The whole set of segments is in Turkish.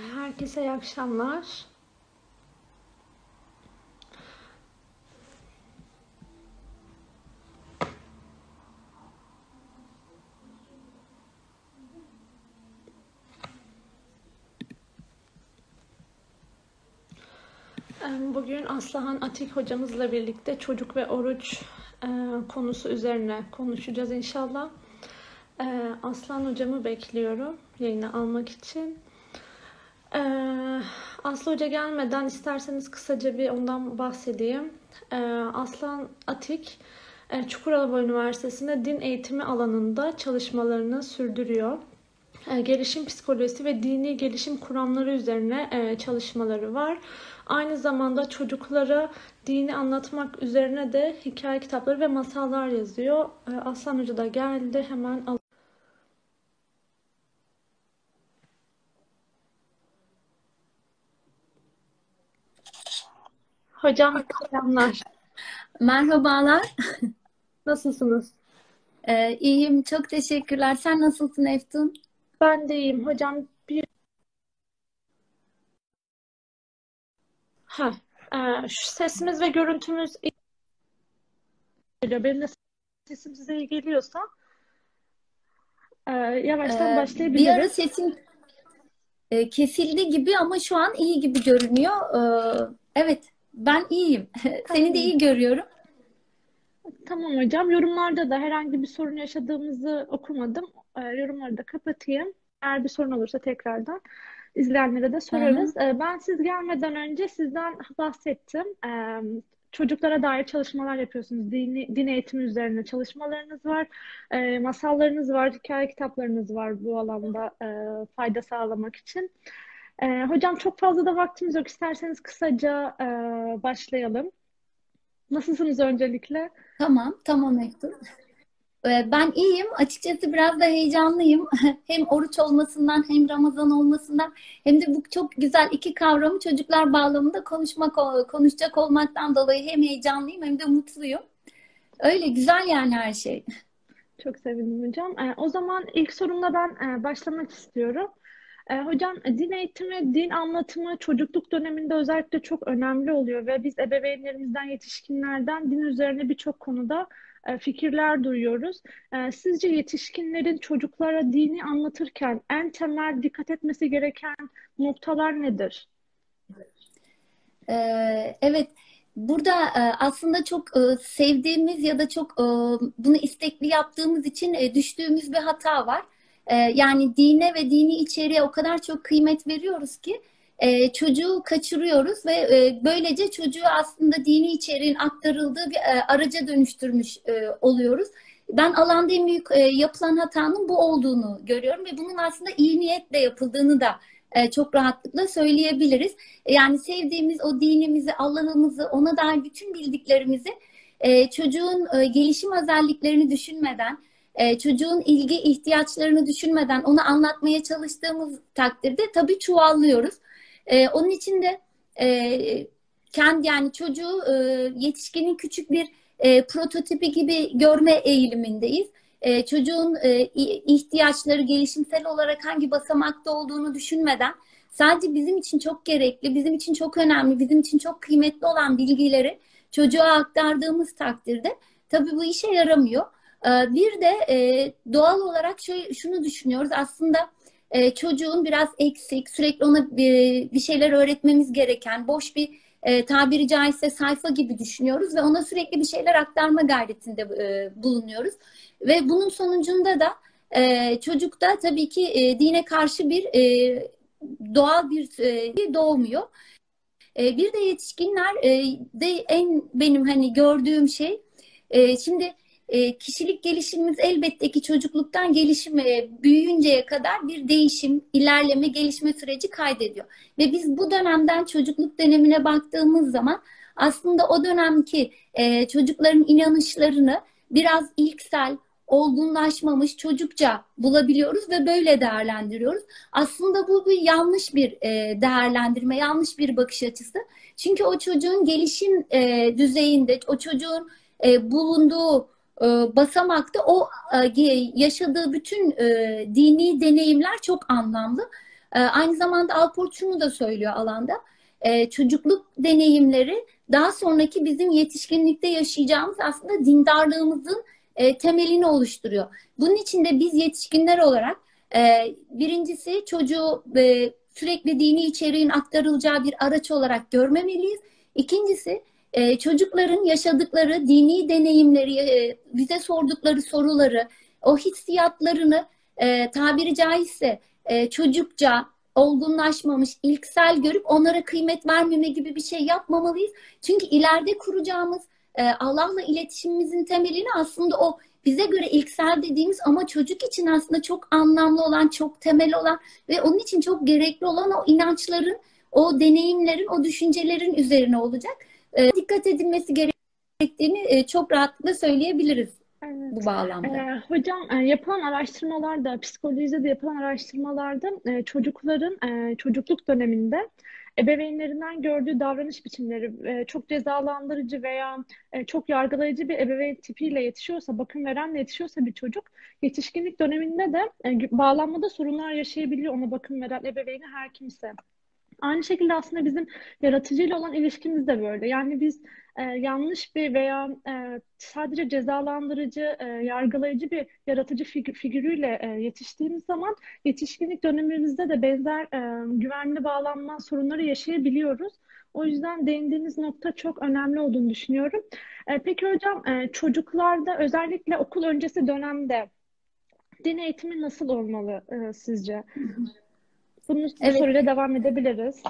Herkese iyi akşamlar. Bugün Aslıhan Atik hocamızla birlikte çocuk ve oruç e, konusu üzerine konuşacağız inşallah. E, Aslan hocamı bekliyorum yayına almak için. E, Aslı Hoca gelmeden isterseniz kısaca bir ondan bahsedeyim. E, Aslan Atik e, Çukurova Üniversitesi'nde din eğitimi alanında çalışmalarını sürdürüyor. E, gelişim psikolojisi ve dini gelişim kuramları üzerine e, çalışmaları var. Aynı zamanda çocuklara dini anlatmak üzerine de hikaye kitapları ve masallar yazıyor. E, Aslan Hoca da geldi. Hemen Hocam selamlar. Merhabalar. Nasılsınız? Ee, iyiyim. Çok teşekkürler. Sen nasılsın Eftun? Ben de iyiyim. Hocam bir ha, e, şu sesimiz ve görüntümüz geliyor. Benim de sesim size iyi geliyorsa e, yavaştan Ee, bir ara başlayabiliriz. sesin e, kesildi gibi ama şu an iyi gibi görünüyor. Ee, evet, ben iyiyim. Seni de iyi görüyorum. Tamam hocam. Yorumlarda da herhangi bir sorun yaşadığımızı okumadım. E, yorumları da kapatayım. Eğer bir sorun olursa tekrardan izleyenlere de sorarız. E, ben siz gelmeden önce sizden bahsettim. E, çocuklara dair çalışmalar yapıyorsunuz. Dini, din eğitimi üzerine çalışmalarınız var. E, masallarınız var. Hikaye kitaplarınız var bu alanda e, fayda sağlamak için. E, hocam çok fazla da vaktimiz yok. İsterseniz kısaca e, başlayalım. Nasılsınız öncelikle? Tamam, tamam Eftun. Ee, ben iyiyim. Açıkçası biraz da heyecanlıyım. Hem oruç olmasından hem Ramazan olmasından hem de bu çok güzel iki kavramı çocuklar bağlamında konuşmak konuşacak olmaktan dolayı hem heyecanlıyım hem de mutluyum. Öyle güzel yani her şey. Çok sevindim hocam. Ee, o zaman ilk sorumla ben e, başlamak istiyorum. Ee, hocam din eğitimi, din anlatımı çocukluk döneminde özellikle çok önemli oluyor ve biz ebeveynlerimizden, yetişkinlerden din üzerine birçok konuda e, fikirler duyuyoruz. Ee, sizce yetişkinlerin çocuklara dini anlatırken en temel dikkat etmesi gereken noktalar nedir? Ee, evet, burada e, aslında çok e, sevdiğimiz ya da çok e, bunu istekli yaptığımız için e, düştüğümüz bir hata var. E, yani dine ve dini içeriğe o kadar çok kıymet veriyoruz ki e, çocuğu kaçırıyoruz ve e, böylece çocuğu aslında dini içeriğin aktarıldığı bir e, araca dönüştürmüş oluyoruz. Ben alanda en büyük yapılan hatanın bu olduğunu görüyorum ve bunun aslında iyi niyetle yapıldığını da çok rahatlıkla söyleyebiliriz. Yani sevdiğimiz o dinimizi, Allah'ımızı, ona dair bütün bildiklerimizi çocuğun gelişim özelliklerini düşünmeden, e, çocuğun ilgi ihtiyaçlarını düşünmeden ona anlatmaya çalıştığımız takdirde tabii çuvallıyoruz. E, onun için de e, kendi yani çocuğu yetişkinin küçük bir prototipi gibi görme eğilimindeyiz. Çocuğun ihtiyaçları gelişimsel olarak hangi basamakta olduğunu düşünmeden sadece bizim için çok gerekli, bizim için çok önemli, bizim için çok kıymetli olan bilgileri çocuğa aktardığımız takdirde tabii bu işe yaramıyor. E, bir de e, doğal olarak şöyle, şunu düşünüyoruz aslında e, çocuğun biraz eksik, sürekli ona bir, bir şeyler öğretmemiz gereken, boş bir e, tabiri caizse sayfa gibi düşünüyoruz ve ona sürekli bir şeyler aktarma gayretinde e, bulunuyoruz. Ve bunun sonucunda da e, çocukta tabii ki e, dine karşı bir e, doğal bir e, doğmuyor. E, bir de yetişkinler e, de en benim hani gördüğüm şey e, şimdi e, kişilik gelişimimiz elbette ki çocukluktan gelişime büyüyünceye kadar bir değişim, ilerleme, gelişme süreci kaydediyor. Ve biz bu dönemden çocukluk dönemine baktığımız zaman aslında o dönemki e, çocukların inanışlarını biraz ilksel, olgunlaşmamış çocukça bulabiliyoruz ve böyle değerlendiriyoruz. Aslında bu bir yanlış bir e, değerlendirme, yanlış bir bakış açısı. Çünkü o çocuğun gelişim e, düzeyinde, o çocuğun e, bulunduğu e, basamakta o e, yaşadığı bütün e, dini deneyimler çok anlamlı. aynı zamanda Alport şunu da söylüyor alanda. çocukluk deneyimleri daha sonraki bizim yetişkinlikte yaşayacağımız aslında dindarlığımızın temelini oluşturuyor. Bunun için de biz yetişkinler olarak birincisi çocuğu sürekli dini içeriğin aktarılacağı bir araç olarak görmemeliyiz. İkincisi e, çocukların yaşadıkları dini deneyimleri, e, bize sordukları soruları, o hissiyatlarını e, tabiri caizse e, çocukça, olgunlaşmamış, ilksel görüp onlara kıymet vermeme gibi bir şey yapmamalıyız. Çünkü ileride kuracağımız e, Allah'la iletişimimizin temelini aslında o bize göre ilksel dediğimiz ama çocuk için aslında çok anlamlı olan, çok temel olan ve onun için çok gerekli olan o inançların, o deneyimlerin, o düşüncelerin üzerine olacak. E, dikkat edilmesi gerektiğini e, çok rahatlıkla söyleyebiliriz. Evet. bu bağlamda. Ee, hocam e, yapılan araştırmalarda, psikolojide de yapılan araştırmalarda e, çocukların e, çocukluk döneminde ebeveynlerinden gördüğü davranış biçimleri e, çok cezalandırıcı veya e, çok yargılayıcı bir ebeveyn tipiyle yetişiyorsa, bakım verenle yetişiyorsa bir çocuk, yetişkinlik döneminde de e, bağlanmada sorunlar yaşayabiliyor ona bakım veren ebeveyni her kimse. Aynı şekilde aslında bizim yaratıcıyla olan ilişkimiz de böyle. Yani biz e, yanlış bir veya e, sadece cezalandırıcı, e, yargılayıcı bir yaratıcı fig figürüyle e, yetiştiğimiz zaman yetişkinlik dönemimizde de benzer e, güvenli bağlanma sorunları yaşayabiliyoruz. O yüzden değindiğiniz nokta çok önemli olduğunu düşünüyorum. E, peki hocam e, çocuklarda özellikle okul öncesi dönemde din eğitimi nasıl olmalı e, sizce? Bunu evet. soruyla devam edebiliriz.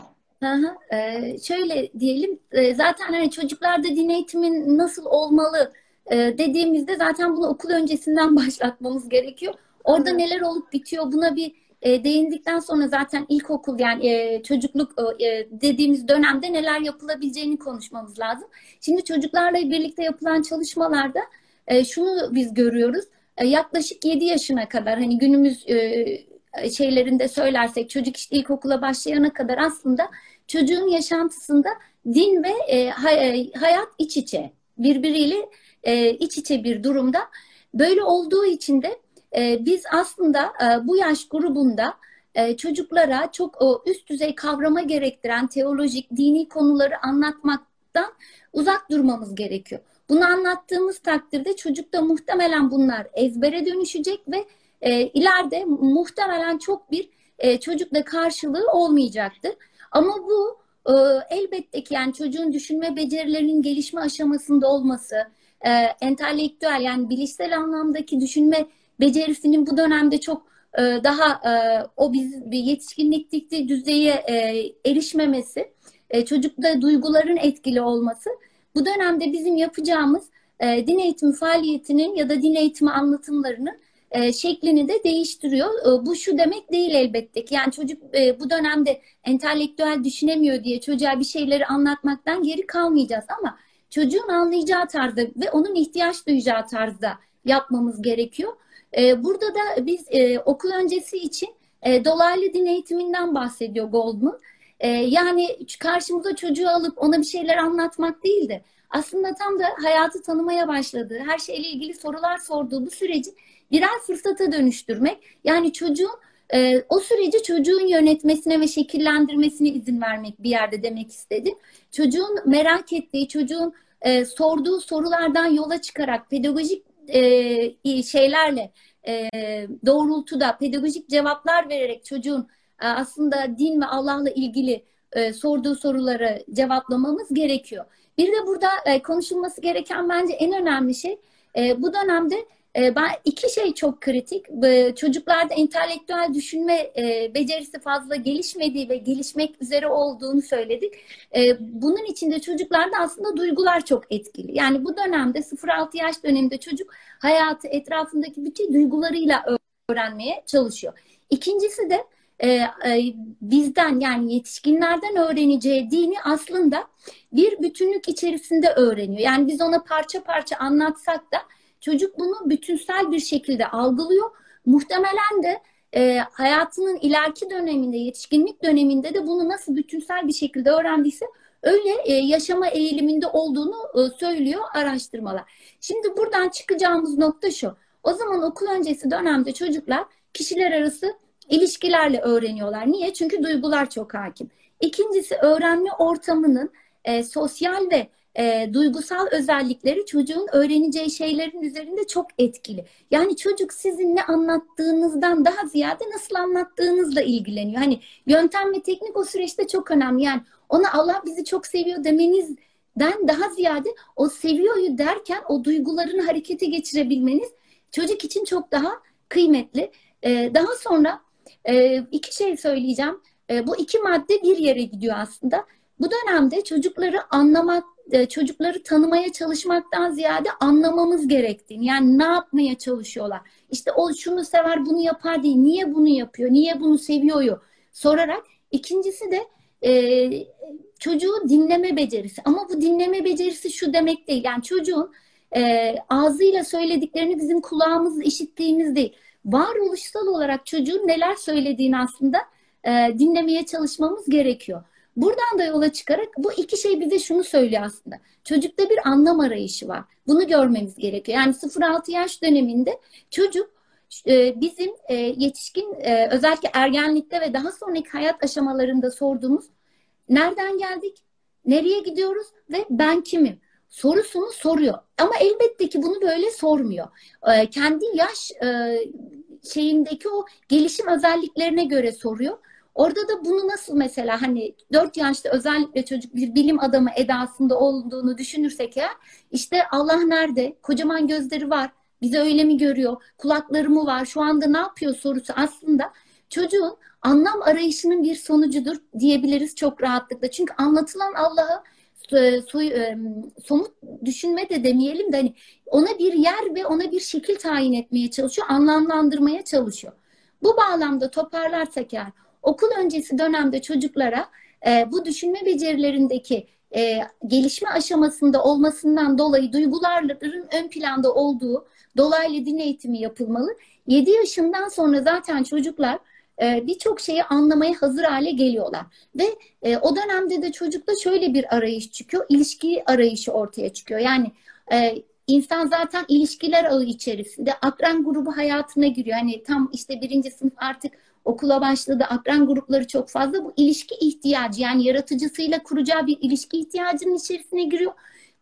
Hı hı. Ee, şöyle diyelim e, zaten hani çocuklarda din eğitimin nasıl olmalı e, dediğimizde zaten bunu okul öncesinden başlatmamız gerekiyor. Orada evet. neler olup bitiyor buna bir e, değindikten sonra zaten ilkokul yani e, çocukluk e, dediğimiz dönemde neler yapılabileceğini konuşmamız lazım. Şimdi çocuklarla birlikte yapılan çalışmalarda e, şunu biz görüyoruz. E, yaklaşık 7 yaşına kadar hani günümüz e, şeylerinde söylersek çocuk işte ilkokula başlayana kadar aslında çocuğun yaşantısında din ve e, e, hayat iç içe birbiriyle e, iç içe bir durumda. Böyle olduğu için de e, biz aslında e, bu yaş grubunda e, çocuklara çok o, üst düzey kavrama gerektiren teolojik, dini konuları anlatmaktan uzak durmamız gerekiyor. Bunu anlattığımız takdirde çocukta muhtemelen bunlar ezbere dönüşecek ve e, ileride muhtemelen çok bir e, çocukla karşılığı olmayacaktır. Ama bu e, elbette ki yani çocuğun düşünme becerilerinin gelişme aşamasında olması, e, entelektüel yani bilişsel anlamdaki düşünme becerisinin bu dönemde çok e, daha e, o biz bir yetişkinlikteki düzeye e, erişmemesi, e, çocukta duyguların etkili olması bu dönemde bizim yapacağımız e, din eğitimi faaliyetinin ya da din eğitimi anlatımlarının e, şeklini de değiştiriyor. E, bu şu demek değil elbette ki. Yani çocuk e, bu dönemde entelektüel düşünemiyor diye çocuğa bir şeyleri anlatmaktan geri kalmayacağız ama çocuğun anlayacağı tarzda ve onun ihtiyaç duyacağı tarzda yapmamız gerekiyor. E, burada da biz e, okul öncesi için e, dolaylı din eğitiminden bahsediyor Goldman. E, yani karşımıza çocuğu alıp ona bir şeyler anlatmak değil de aslında tam da hayatı tanımaya başladığı, her şeyle ilgili sorular sorduğu bu süreci birer fırsata dönüştürmek. Yani çocuğun e, o süreci çocuğun yönetmesine ve şekillendirmesine izin vermek bir yerde demek istedim. Çocuğun merak ettiği, çocuğun e, sorduğu sorulardan yola çıkarak pedagojik e, şeylerle e, doğrultuda pedagojik cevaplar vererek çocuğun e, aslında din ve Allah'la ilgili e, sorduğu soruları cevaplamamız gerekiyor. Bir de burada e, konuşulması gereken bence en önemli şey e, bu dönemde ben iki şey çok kritik. Çocuklarda entelektüel düşünme e, becerisi fazla gelişmediği ve gelişmek üzere olduğunu söyledik. E, bunun içinde çocuklarda aslında duygular çok etkili. Yani bu dönemde 0-6 yaş döneminde çocuk hayatı etrafındaki bütün duygularıyla öğrenmeye çalışıyor. İkincisi de bizden yani yetişkinlerden öğreneceği dini aslında bir bütünlük içerisinde öğreniyor. Yani biz ona parça parça anlatsak da Çocuk bunu bütünsel bir şekilde algılıyor. Muhtemelen de e, hayatının ileriki döneminde, yetişkinlik döneminde de bunu nasıl bütünsel bir şekilde öğrendiyse öyle e, yaşama eğiliminde olduğunu e, söylüyor araştırmalar. Şimdi buradan çıkacağımız nokta şu. O zaman okul öncesi dönemde çocuklar kişiler arası ilişkilerle öğreniyorlar. Niye? Çünkü duygular çok hakim. İkincisi öğrenme ortamının e, sosyal ve e, duygusal özellikleri çocuğun öğreneceği şeylerin üzerinde çok etkili. Yani çocuk sizin ne anlattığınızdan daha ziyade nasıl anlattığınızla ilgileniyor. Hani yöntem ve teknik o süreçte çok önemli. Yani ona Allah bizi çok seviyor demenizden daha ziyade o seviyoryu derken o duygularını harekete geçirebilmeniz çocuk için çok daha kıymetli. E, daha sonra e, iki şey söyleyeceğim. E, bu iki madde bir yere gidiyor aslında. Bu dönemde çocukları anlamak, e, çocukları tanımaya çalışmaktan ziyade anlamamız gerektiğini. Yani ne yapmaya çalışıyorlar? İşte o şunu sever, bunu yapar değil. Niye bunu yapıyor? Niye bunu seviyor? Sorarak. İkincisi de e, çocuğu dinleme becerisi. Ama bu dinleme becerisi şu demek değil. Yani çocuğun e, ağzıyla söylediklerini bizim kulağımızla işittiğimiz değil. Varoluşsal olarak çocuğun neler söylediğini aslında e, dinlemeye çalışmamız gerekiyor. Buradan da yola çıkarak bu iki şey bize şunu söylüyor aslında. Çocukta bir anlam arayışı var. Bunu görmemiz gerekiyor. Yani 0-6 yaş döneminde çocuk e, bizim e, yetişkin e, özellikle ergenlikte ve daha sonraki hayat aşamalarında sorduğumuz nereden geldik, nereye gidiyoruz ve ben kimim sorusunu soruyor. Ama elbette ki bunu böyle sormuyor. Kendi yaş şeyindeki o gelişim özelliklerine göre soruyor. Orada da bunu nasıl mesela hani 4 yaşta özellikle çocuk bir bilim adamı edasında olduğunu düşünürsek ya işte Allah nerede? Kocaman gözleri var. Bizi öyle mi görüyor? Kulakları mı var? Şu anda ne yapıyor sorusu aslında çocuğun anlam arayışının bir sonucudur diyebiliriz çok rahatlıkla. Çünkü anlatılan Allah'ı somut düşünme de demeyelim de hani ona bir yer ve ona bir şekil tayin etmeye çalışıyor, anlamlandırmaya çalışıyor. Bu bağlamda toparlarsak yani okul öncesi dönemde çocuklara e, bu düşünme becerilerindeki e, gelişme aşamasında olmasından dolayı duyguların ön planda olduğu dolaylı din eğitimi yapılmalı. 7 yaşından sonra zaten çocuklar e, birçok şeyi anlamaya hazır hale geliyorlar. Ve e, o dönemde de çocukta şöyle bir arayış çıkıyor. ilişki arayışı ortaya çıkıyor. Yani e, insan zaten ilişkiler ağı içerisinde akran grubu hayatına giriyor. Hani tam işte birinci sınıf artık okula başladı. Akran grupları çok fazla. Bu ilişki ihtiyacı yani yaratıcısıyla kuracağı bir ilişki ihtiyacının içerisine giriyor.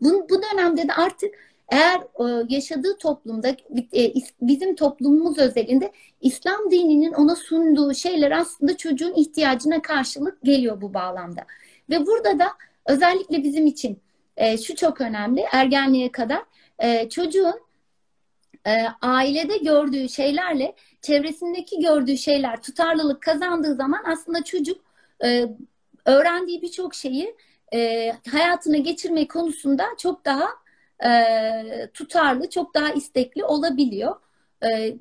Bu, bu dönemde de artık eğer e, yaşadığı toplumda e, bizim toplumumuz özelinde İslam dininin ona sunduğu şeyler aslında çocuğun ihtiyacına karşılık geliyor bu bağlamda. Ve burada da özellikle bizim için e, şu çok önemli ergenliğe kadar çocuğun ailede gördüğü şeylerle çevresindeki gördüğü şeyler tutarlılık kazandığı zaman aslında çocuk öğrendiği birçok şeyi hayatına geçirme konusunda çok daha e, tutarlı, çok daha istekli olabiliyor. E,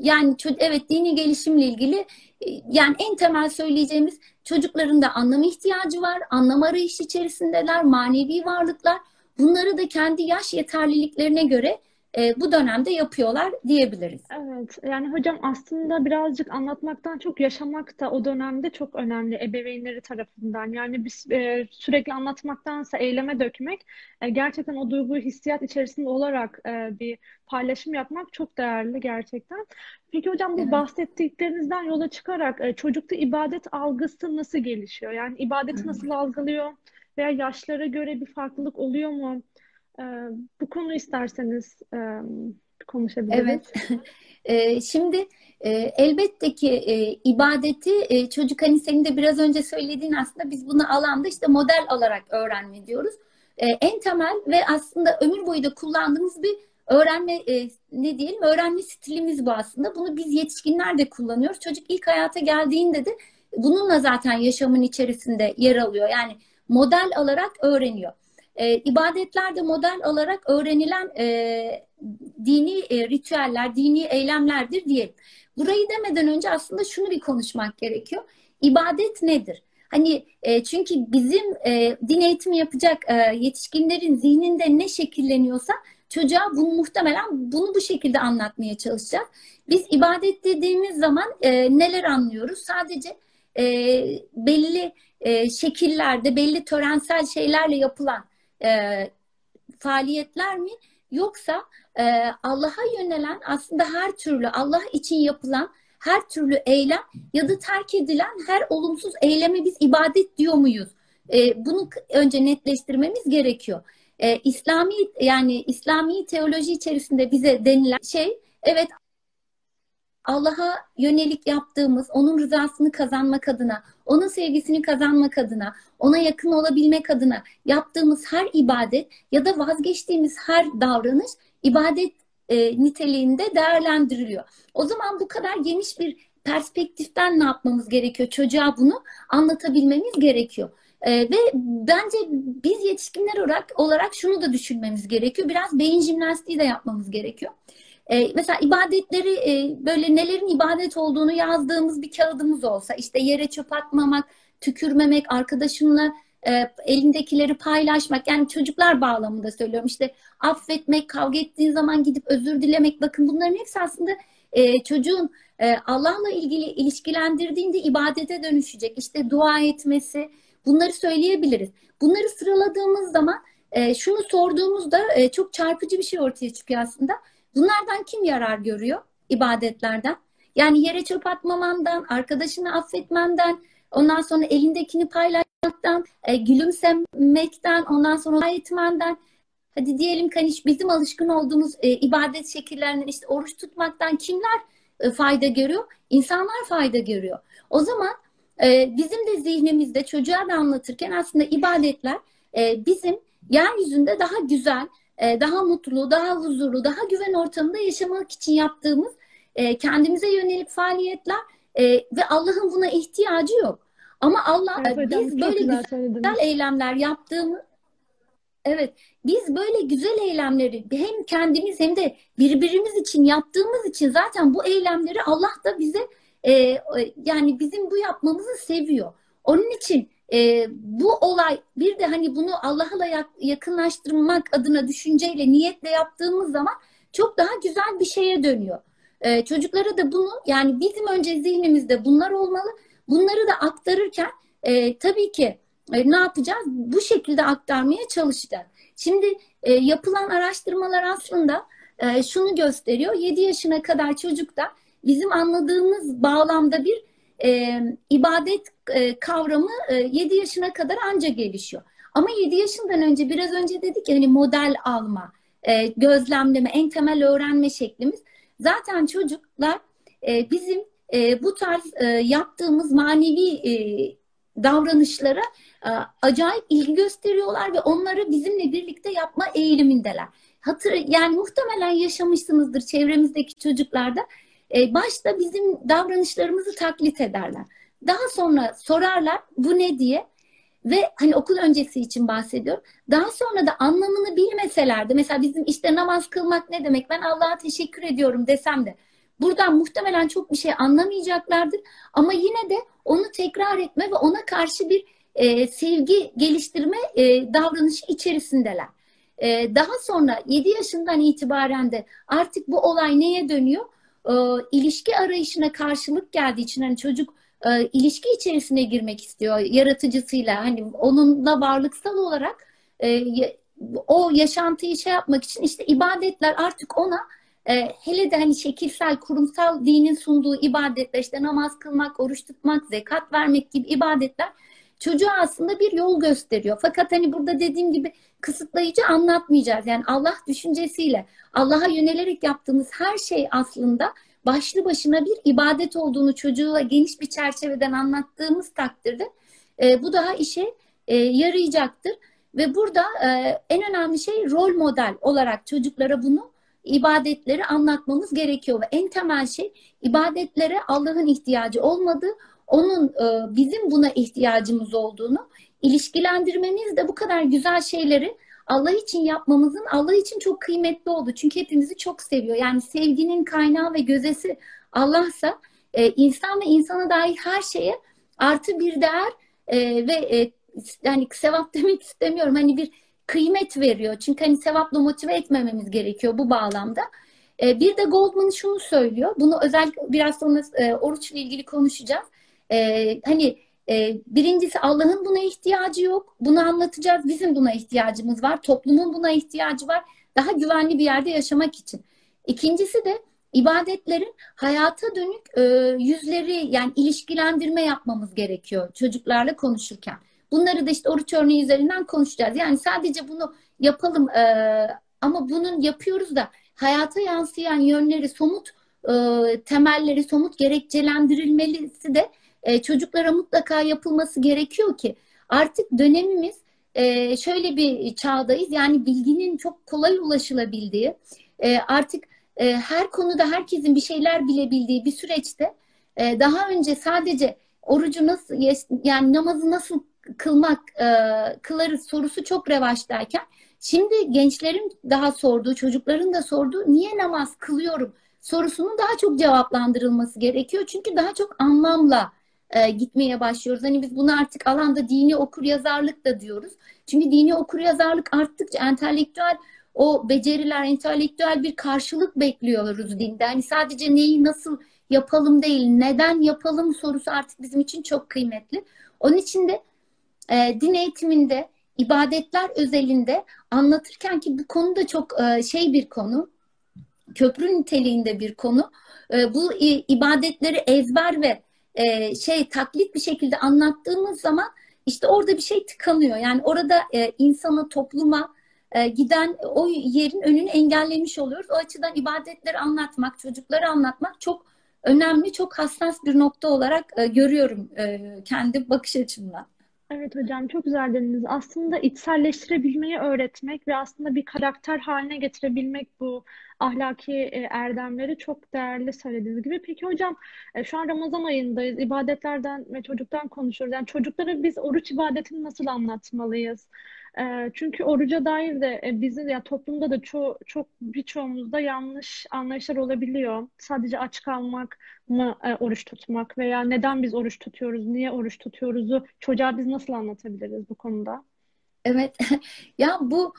yani evet dini gelişimle ilgili e, yani en temel söyleyeceğimiz çocukların da anlam ihtiyacı var. Anlam arayışı içerisindeler, manevi varlıklar. Bunları da kendi yaş yeterliliklerine göre e, bu dönemde yapıyorlar diyebiliriz. Evet, yani hocam aslında birazcık anlatmaktan çok yaşamak da o dönemde çok önemli ebeveynleri tarafından. Yani biz e, sürekli anlatmaktansa eyleme dökmek, e, gerçekten o duyguyu hissiyat içerisinde olarak e, bir paylaşım yapmak çok değerli gerçekten. Peki hocam bu evet. bahsettiklerinizden yola çıkarak e, çocukta ibadet algısı nasıl gelişiyor? Yani ibadeti nasıl algılıyor? Veya yaşlara göre bir farklılık oluyor mu? Ee, bu konu isterseniz e, konuşabiliriz. Evet. E, şimdi e, elbette ki ibadeti çocuk hani senin de biraz önce söylediğin aslında biz bunu alanda işte model alarak öğrenme diyoruz. En temel ve aslında ömür boyu da kullandığımız bir öğrenme ne diyelim öğrenme stilimiz bu aslında. Bunu biz yetişkinler de kullanıyoruz. Çocuk ilk hayata geldiğinde de bununla zaten yaşamın içerisinde yer alıyor. Yani model alarak öğreniyor. E, ibadetler de model alarak öğrenilen e, dini e, ritüeller, dini eylemlerdir diyelim. Burayı demeden önce aslında şunu bir konuşmak gerekiyor. İbadet nedir? Hani e, çünkü bizim e, din eğitimi yapacak e, yetişkinlerin zihninde ne şekilleniyorsa çocuğa bunu muhtemelen bunu bu şekilde anlatmaya çalışacağız. Biz ibadet dediğimiz zaman e, neler anlıyoruz? Sadece e, belli e, şekillerde, belli törensel şeylerle yapılan e, faaliyetler mi yoksa e, Allah'a yönelen aslında her türlü Allah için yapılan her türlü eylem ya da terk edilen her olumsuz eyleme biz ibadet diyor muyuz? E, bunu önce netleştirmemiz gerekiyor. E, İslami yani İslami teoloji içerisinde bize denilen şey evet Allah'a yönelik yaptığımız, onun rızasını kazanmak adına, onun sevgisini kazanmak adına, ona yakın olabilmek adına yaptığımız her ibadet ya da vazgeçtiğimiz her davranış ibadet e, niteliğinde değerlendiriliyor. O zaman bu kadar geniş bir perspektiften ne yapmamız gerekiyor? Çocuğa bunu anlatabilmemiz gerekiyor. E, ve bence biz yetişkinler olarak, olarak şunu da düşünmemiz gerekiyor. Biraz beyin jimnastiği de yapmamız gerekiyor. E, mesela ibadetleri e, böyle nelerin ibadet olduğunu yazdığımız bir kağıdımız olsa işte yere çöp atmamak, tükürmemek, arkadaşınla e, elindekileri paylaşmak yani çocuklar bağlamında söylüyorum işte affetmek, kavga ettiğin zaman gidip özür dilemek bakın bunların hepsi aslında e, çocuğun e, Allah'la ilgili ilişkilendirdiğinde ibadete dönüşecek işte dua etmesi bunları söyleyebiliriz. Bunları sıraladığımız zaman e, şunu sorduğumuzda e, çok çarpıcı bir şey ortaya çıkıyor aslında. Bunlardan kim yarar görüyor ibadetlerden? Yani yere çöp atmamandan, arkadaşını affetmenden, ondan sonra elindekini paylaşmaktan, e, gülümsemekten, ondan sonra etmenden, hadi diyelim ki hani bizim alışkın olduğumuz e, ibadet şekillerinden işte oruç tutmaktan kimler e, fayda görüyor? İnsanlar fayda görüyor. O zaman e, bizim de zihnimizde çocuğa da anlatırken aslında ibadetler e, bizim yeryüzünde daha güzel, e, daha mutlu, daha huzurlu, daha güven ortamında yaşamak için yaptığımız e, kendimize yönelik faaliyetler e, ve Allah'ın buna ihtiyacı yok. Ama Allah evet, hocam, biz böyle güzel, güzel eylemler yaptığımız Evet, biz böyle güzel eylemleri hem kendimiz hem de birbirimiz için yaptığımız için zaten bu eylemleri Allah da bize e, yani bizim bu yapmamızı seviyor. Onun için e, bu olay bir de hani bunu Allah'la yakınlaştırmak adına düşünceyle, niyetle yaptığımız zaman çok daha güzel bir şeye dönüyor. E, çocuklara da bunu yani bizim önce zihnimizde bunlar olmalı. Bunları da aktarırken e, tabii ki e, ne yapacağız? Bu şekilde aktarmaya çalışacağız. Şimdi e, yapılan araştırmalar aslında e, şunu gösteriyor. 7 yaşına kadar çocukta bizim anladığımız bağlamda bir e, ibadet e, kavramı e, 7 yaşına kadar anca gelişiyor. Ama 7 yaşından önce biraz önce dedik ya hani model alma, e, gözlemleme, en temel öğrenme şeklimiz. Zaten çocuklar e, bizim e, bu tarz e, yaptığımız manevi e, davranışlara e, acayip ilgi gösteriyorlar ve onları bizimle birlikte yapma eğilimindeler. Hatır, yani muhtemelen yaşamışsınızdır çevremizdeki çocuklarda e, başta bizim davranışlarımızı taklit ederler. Daha sonra sorarlar bu ne diye ve hani okul öncesi için bahsediyorum. Daha sonra da anlamını bilmeseler de mesela bizim işte namaz kılmak ne demek ben Allah'a teşekkür ediyorum desem de buradan muhtemelen çok bir şey anlamayacaklardır. Ama yine de onu tekrar etme ve ona karşı bir e, sevgi geliştirme e, davranışı içerisindeler. E, daha sonra 7 yaşından itibaren de artık bu olay neye dönüyor? E, ilişki arayışına karşılık geldiği için hani çocuk e, ilişki içerisine girmek istiyor yaratıcısıyla. Hani onunla varlıksal olarak e, o yaşantıyı şey yapmak için işte ibadetler artık ona e, hele de hani şekilsel kurumsal dinin sunduğu ibadetler işte namaz kılmak, oruç tutmak, zekat vermek gibi ibadetler çocuğa aslında bir yol gösteriyor. Fakat hani burada dediğim gibi kısıtlayıcı anlatmayacağız. Yani Allah düşüncesiyle Allah'a yönelerek yaptığımız her şey aslında başlı başına bir ibadet olduğunu çocuğa geniş bir çerçeveden anlattığımız takdirde e, bu daha işe e, yarayacaktır. Ve burada e, en önemli şey rol model olarak çocuklara bunu ibadetleri anlatmamız gerekiyor ve en temel şey ibadetlere Allah'ın ihtiyacı olmadığı, onun e, bizim buna ihtiyacımız olduğunu ilişkilendirmemiz de bu kadar güzel şeyleri Allah için yapmamızın Allah için çok kıymetli oldu. Çünkü hepimizi çok seviyor. Yani sevginin kaynağı ve gözesi Allah'sa e, insan ve insana dair her şeye artı bir değer e, ve yani sevap demek istemiyorum. Hani bir kıymet veriyor. Çünkü hani sevapla motive etmememiz gerekiyor bu bağlamda. Bir de Goldman şunu söylüyor. Bunu özellikle biraz sonra oruçla ilgili konuşacağız. E, hani e, birincisi Allah'ın buna ihtiyacı yok. Bunu anlatacağız. Bizim buna ihtiyacımız var. Toplumun buna ihtiyacı var. Daha güvenli bir yerde yaşamak için. İkincisi de ibadetlerin hayata dönük e, yüzleri yani ilişkilendirme yapmamız gerekiyor çocuklarla konuşurken. Bunları da işte oruç örneği üzerinden konuşacağız. Yani sadece bunu yapalım e, ama bunun yapıyoruz da hayata yansıyan yönleri, somut e, temelleri, somut gerekçelendirilmelisi de e, çocuklara mutlaka yapılması gerekiyor ki artık dönemimiz e, şöyle bir çağdayız. Yani bilginin çok kolay ulaşılabildiği, e, artık e, her konuda herkesin bir şeyler bilebildiği bir süreçte e, daha önce sadece orucu nasıl yani namazı nasıl kılmak e, kılarız sorusu çok revaçtayken şimdi gençlerin daha sorduğu çocukların da sorduğu niye namaz kılıyorum sorusunun daha çok cevaplandırılması gerekiyor. Çünkü daha çok anlamla e, gitmeye başlıyoruz. Hani biz bunu artık alanda dini okur yazarlık da diyoruz. Çünkü dini okur yazarlık arttıkça entelektüel o beceriler, entelektüel bir karşılık bekliyoruz dinde. Hani sadece neyi nasıl yapalım değil, neden yapalım sorusu artık bizim için çok kıymetli. Onun için de e, din eğitiminde, ibadetler özelinde anlatırken ki bu konu da çok e, şey bir konu, köprü niteliğinde bir konu. E, bu ibadetleri ezber ve e, şey taklit bir şekilde anlattığımız zaman işte orada bir şey tıkanıyor. Yani orada e, insana, topluma e, giden o yerin önünü engellemiş oluyoruz. O açıdan ibadetleri anlatmak, çocukları anlatmak çok önemli, çok hassas bir nokta olarak e, görüyorum e, kendi bakış açımdan. Evet hocam çok güzel dediniz. Aslında içselleştirebilmeyi öğretmek ve aslında bir karakter haline getirebilmek bu ahlaki e, erdemleri çok değerli söylediğiniz gibi. Peki hocam e, şu an Ramazan ayındayız. İbadetlerden ve çocuktan konuşuyoruz. Yani çocuklara biz oruç ibadetini nasıl anlatmalıyız? E, çünkü oruca dair de bizim ya toplumda da ço çok birçoğumuzda yanlış anlayışlar olabiliyor. Sadece aç kalmak mı oruç tutmak veya neden biz oruç tutuyoruz, niye oruç tutuyoruzu çocuğa biz nasıl anlatabiliriz bu konuda? Evet. Ya bu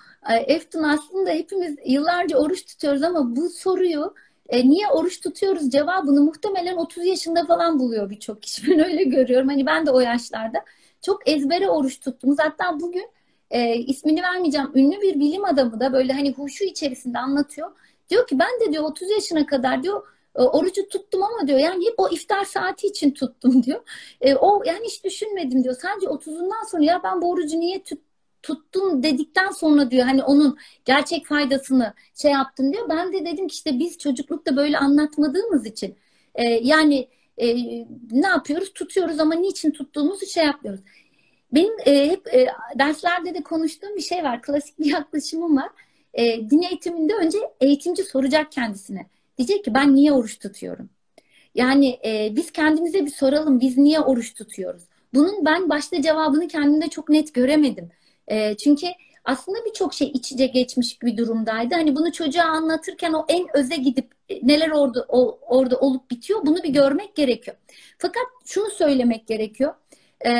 Eftun aslında hepimiz yıllarca oruç tutuyoruz ama bu soruyu e, niye oruç tutuyoruz cevabını muhtemelen 30 yaşında falan buluyor birçok kişi. Ben öyle görüyorum. Hani ben de o yaşlarda çok ezbere oruç tuttum. Hatta bugün e, ismini vermeyeceğim ünlü bir bilim adamı da böyle hani huşu içerisinde anlatıyor. Diyor ki ben de diyor 30 yaşına kadar diyor e, orucu tuttum ama diyor yani hep o iftar saati için tuttum diyor. E, o yani hiç düşünmedim diyor. Sadece 30'undan sonra ya ben bu orucu niye tut, tuttum dedikten sonra diyor hani onun gerçek faydasını şey yaptım diyor. Ben de dedim ki işte biz çocuklukta böyle anlatmadığımız için e, yani e, ne yapıyoruz? Tutuyoruz ama niçin tuttuğumuzu şey yapmıyoruz. Benim e, hep e, derslerde de konuştuğum bir şey var. Klasik bir yaklaşımım var. E, din eğitiminde önce eğitimci soracak kendisine. Diyecek ki ben niye oruç tutuyorum? Yani e, biz kendimize bir soralım. Biz niye oruç tutuyoruz? Bunun ben başta cevabını kendimde çok net göremedim. E, çünkü aslında birçok şey iç içe geçmiş bir durumdaydı. Hani bunu çocuğa anlatırken o en öze gidip e, neler orada o, orada olup bitiyor bunu bir görmek gerekiyor. Fakat şunu söylemek gerekiyor. E,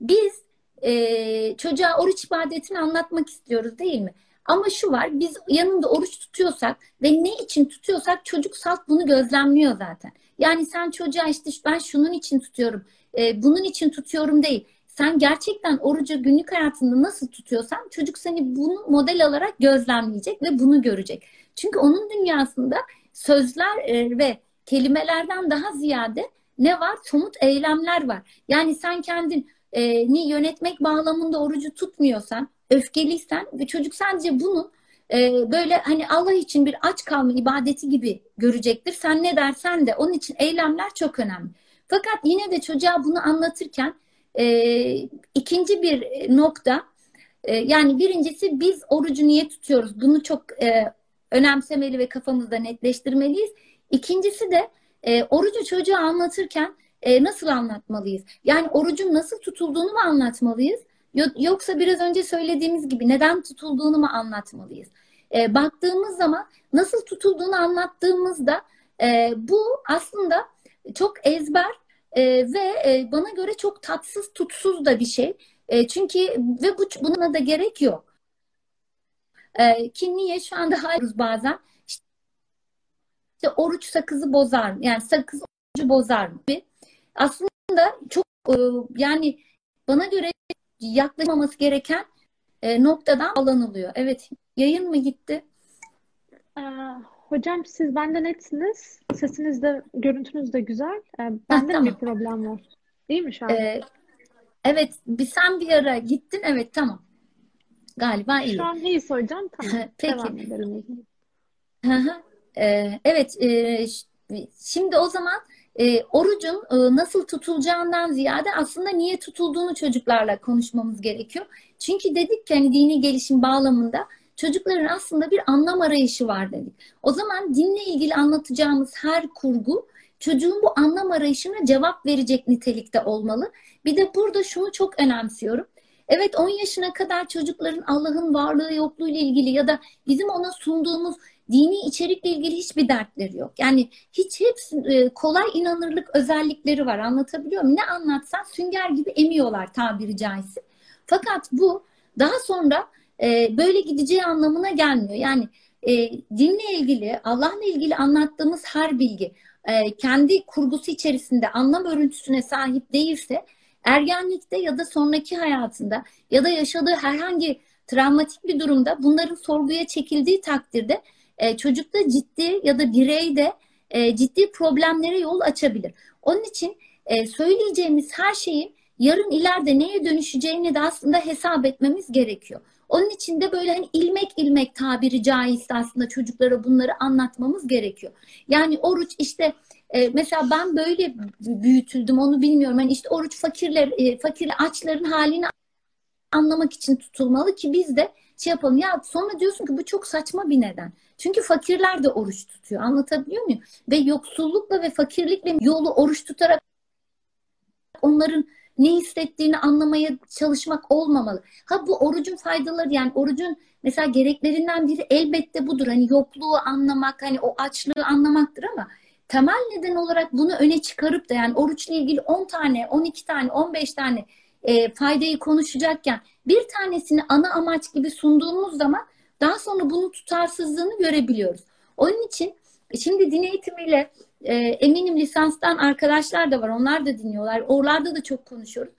biz e, çocuğa oruç ibadetini anlatmak istiyoruz değil mi? Ama şu var biz yanında oruç tutuyorsak ve ne için tutuyorsak çocuk salt bunu gözlemliyor zaten. Yani sen çocuğa işte ben şunun için tutuyorum, e, bunun için tutuyorum değil. Sen gerçekten orucu günlük hayatında nasıl tutuyorsan çocuk seni bunu model alarak gözlemleyecek ve bunu görecek. Çünkü onun dünyasında sözler e, ve kelimelerden daha ziyade ne var? Somut eylemler var. Yani sen kendin e, yönetmek bağlamında orucu tutmuyorsan, öfkeliysen ve çocuk sadece bunu e, böyle hani Allah için bir aç kalma ibadeti gibi görecektir. Sen ne dersen de onun için eylemler çok önemli. Fakat yine de çocuğa bunu anlatırken e, ikinci bir nokta e, yani birincisi biz orucu niye tutuyoruz? Bunu çok e, önemsemeli ve kafamızda netleştirmeliyiz. İkincisi de e, orucu çocuğa anlatırken e, nasıl anlatmalıyız? Yani orucun nasıl tutulduğunu mu anlatmalıyız? Yoksa biraz önce söylediğimiz gibi neden tutulduğunu mu anlatmalıyız? E, baktığımız zaman nasıl tutulduğunu anlattığımızda e, bu aslında çok ezber e, ve e, bana göre çok tatsız tutsuz da bir şey. E, çünkü ve bu, buna da gerek yok. E, ki niye şu anda hayırız bazen işte oruç sakızı bozar mı? Yani sakız orucu bozar mı? aslında çok e, yani bana göre yaklaşmaması gereken e, noktadan alanılıyor. Evet, yayın mı gitti? Ee, hocam siz benden netsiniz. Sesiniz de görüntünüz de güzel. Ee, bende mi bir problem var? İyi mi şu an? Ee, evet, bir sen bir ara gittin. Evet, tamam. Galiba Şu iyi. an iyiyiz hocam. Tamam. Peki. Devam edelim. Ee, evet, e, şimdi o zaman e, orucun e, nasıl tutulacağından ziyade aslında niye tutulduğunu çocuklarla konuşmamız gerekiyor. Çünkü dedik ki hani dini gelişim bağlamında çocukların aslında bir anlam arayışı var dedik. O zaman dinle ilgili anlatacağımız her kurgu çocuğun bu anlam arayışına cevap verecek nitelikte olmalı. Bir de burada şunu çok önemsiyorum. Evet 10 yaşına kadar çocukların Allah'ın varlığı yokluğu ile ilgili ya da bizim ona sunduğumuz dini içerikle ilgili hiçbir dertleri yok. Yani hiç hepsi e, kolay inanırlık özellikleri var. Anlatabiliyor muyum? Ne anlatsan sünger gibi emiyorlar tabiri caizse. Fakat bu daha sonra e, böyle gideceği anlamına gelmiyor. Yani e, dinle ilgili, Allah'la ilgili anlattığımız her bilgi e, kendi kurgusu içerisinde anlam örüntüsüne sahip değilse ergenlikte ya da sonraki hayatında ya da yaşadığı herhangi travmatik bir durumda bunların sorguya çekildiği takdirde e, çocukta ciddi ya da bireyde e, ciddi problemlere yol açabilir. Onun için e, söyleyeceğimiz her şeyin yarın ileride neye dönüşeceğini de aslında hesap etmemiz gerekiyor. Onun için de böyle hani ilmek ilmek tabiri caizse aslında çocuklara bunları anlatmamız gerekiyor. Yani oruç işte e, mesela ben böyle büyütüldüm onu bilmiyorum. Hani işte oruç fakirler, e, fakir açların halini anlamak için tutulmalı ki biz de şey yapalım. Ya sonra diyorsun ki bu çok saçma bir neden. Çünkü fakirler de oruç tutuyor. Anlatabiliyor muyum? Ve yoksullukla ve fakirlikle yolu oruç tutarak onların ne hissettiğini anlamaya çalışmak olmamalı. Ha bu orucun faydaları yani orucun mesela gereklerinden biri elbette budur. Hani yokluğu anlamak, hani o açlığı anlamaktır ama temel neden olarak bunu öne çıkarıp da yani oruçla ilgili 10 tane, 12 tane, 15 tane e, faydayı konuşacakken bir tanesini ana amaç gibi sunduğumuz zaman daha sonra bunun tutarsızlığını görebiliyoruz. Onun için şimdi din eğitimiyle e, eminim lisanstan arkadaşlar da var. Onlar da dinliyorlar. Oralarda da çok konuşuyoruz.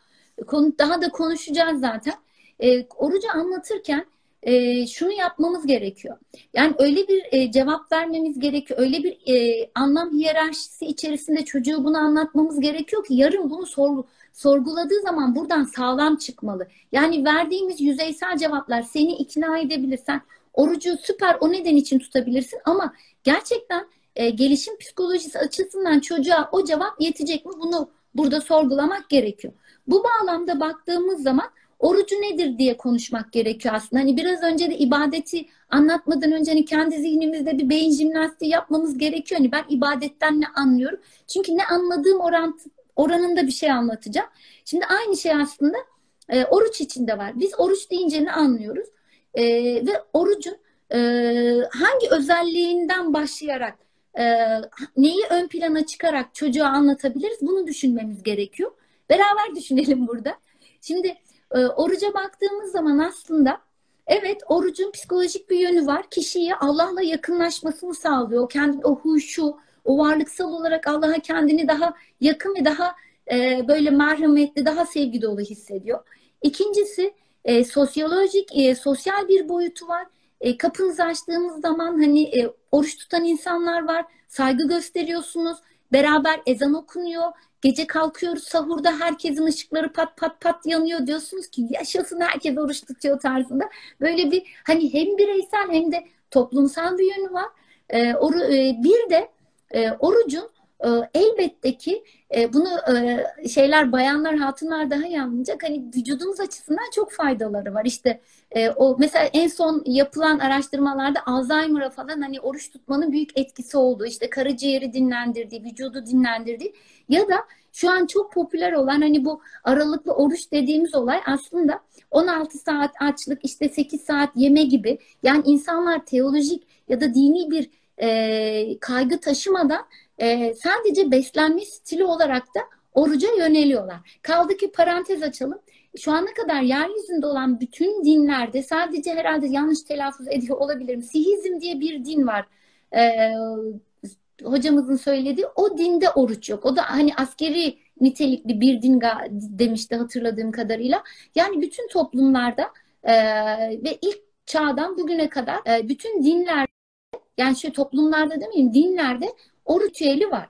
Konu, daha da konuşacağız zaten. E, orucu anlatırken e, şunu yapmamız gerekiyor. Yani öyle bir e, cevap vermemiz gerekiyor. Öyle bir e, anlam hiyerarşisi içerisinde çocuğu bunu anlatmamız gerekiyor ki yarın bunu sor, sorguladığı zaman buradan sağlam çıkmalı. Yani verdiğimiz yüzeysel cevaplar seni ikna edebilir. Sen orucu süper o neden için tutabilirsin ama gerçekten e, gelişim psikolojisi açısından çocuğa o cevap yetecek mi? Bunu burada sorgulamak gerekiyor. Bu bağlamda baktığımız zaman orucu nedir diye konuşmak gerekiyor aslında. Hani biraz önce de ibadeti anlatmadan önce hani kendi zihnimizde bir beyin jimnastiği yapmamız gerekiyor. Hani ben ibadetten ne anlıyorum? Çünkü ne anladığım orantı, oranında bir şey anlatacağım. Şimdi aynı şey aslında e, oruç içinde var. Biz oruç deyince ne anlıyoruz? E, ve orucun e, hangi özelliğinden başlayarak neyi ön plana çıkarak çocuğa anlatabiliriz? Bunu düşünmemiz gerekiyor. Beraber düşünelim burada. Şimdi e, oruca baktığımız zaman aslında evet orucun psikolojik bir yönü var. Kişiyi Allah'la yakınlaşmasını sağlıyor. O kendi o huşu, o varlıksal olarak Allah'a kendini daha yakın ve daha e, böyle merhametli, daha sevgi dolu hissediyor. İkincisi e, sosyolojik, e, sosyal bir boyutu var. E, kapınızı açtığınız zaman hani e, oruç tutan insanlar var. Saygı gösteriyorsunuz. Beraber ezan okunuyor. Gece kalkıyoruz sahurda herkesin ışıkları pat pat pat yanıyor diyorsunuz ki yaşasın herkes oruç tutuyor tarzında. Böyle bir hani hem bireysel hem de toplumsal bir yönü var. E, oru, e, bir de e, orucun e, elbette ki e, bunu e, şeyler bayanlar hatunlar daha iyi anlayacak. Hani vücudumuz açısından çok faydaları var. İşte e, o mesela en son yapılan araştırmalarda Alzheimer'a falan hani oruç tutmanın büyük etkisi oldu. İşte karaciğeri dinlendirdiği, vücudu dinlendirdiği ya da şu an çok popüler olan hani bu aralıklı oruç dediğimiz olay aslında 16 saat açlık işte 8 saat yeme gibi yani insanlar teolojik ya da dini bir e, kaygı taşımadan e, sadece beslenme stili olarak da oruca yöneliyorlar. Kaldı ki parantez açalım. Şu ana kadar yeryüzünde olan bütün dinlerde sadece herhalde yanlış telaffuz ediyor olabilirim. Sihizm diye bir din var. E, hocamızın söylediği o dinde oruç yok. O da hani askeri nitelikli bir din demişti hatırladığım kadarıyla. Yani bütün toplumlarda e, ve ilk çağdan bugüne kadar e, bütün dinler yani şu toplumlarda demeyeyim dinlerde o ritüeli var.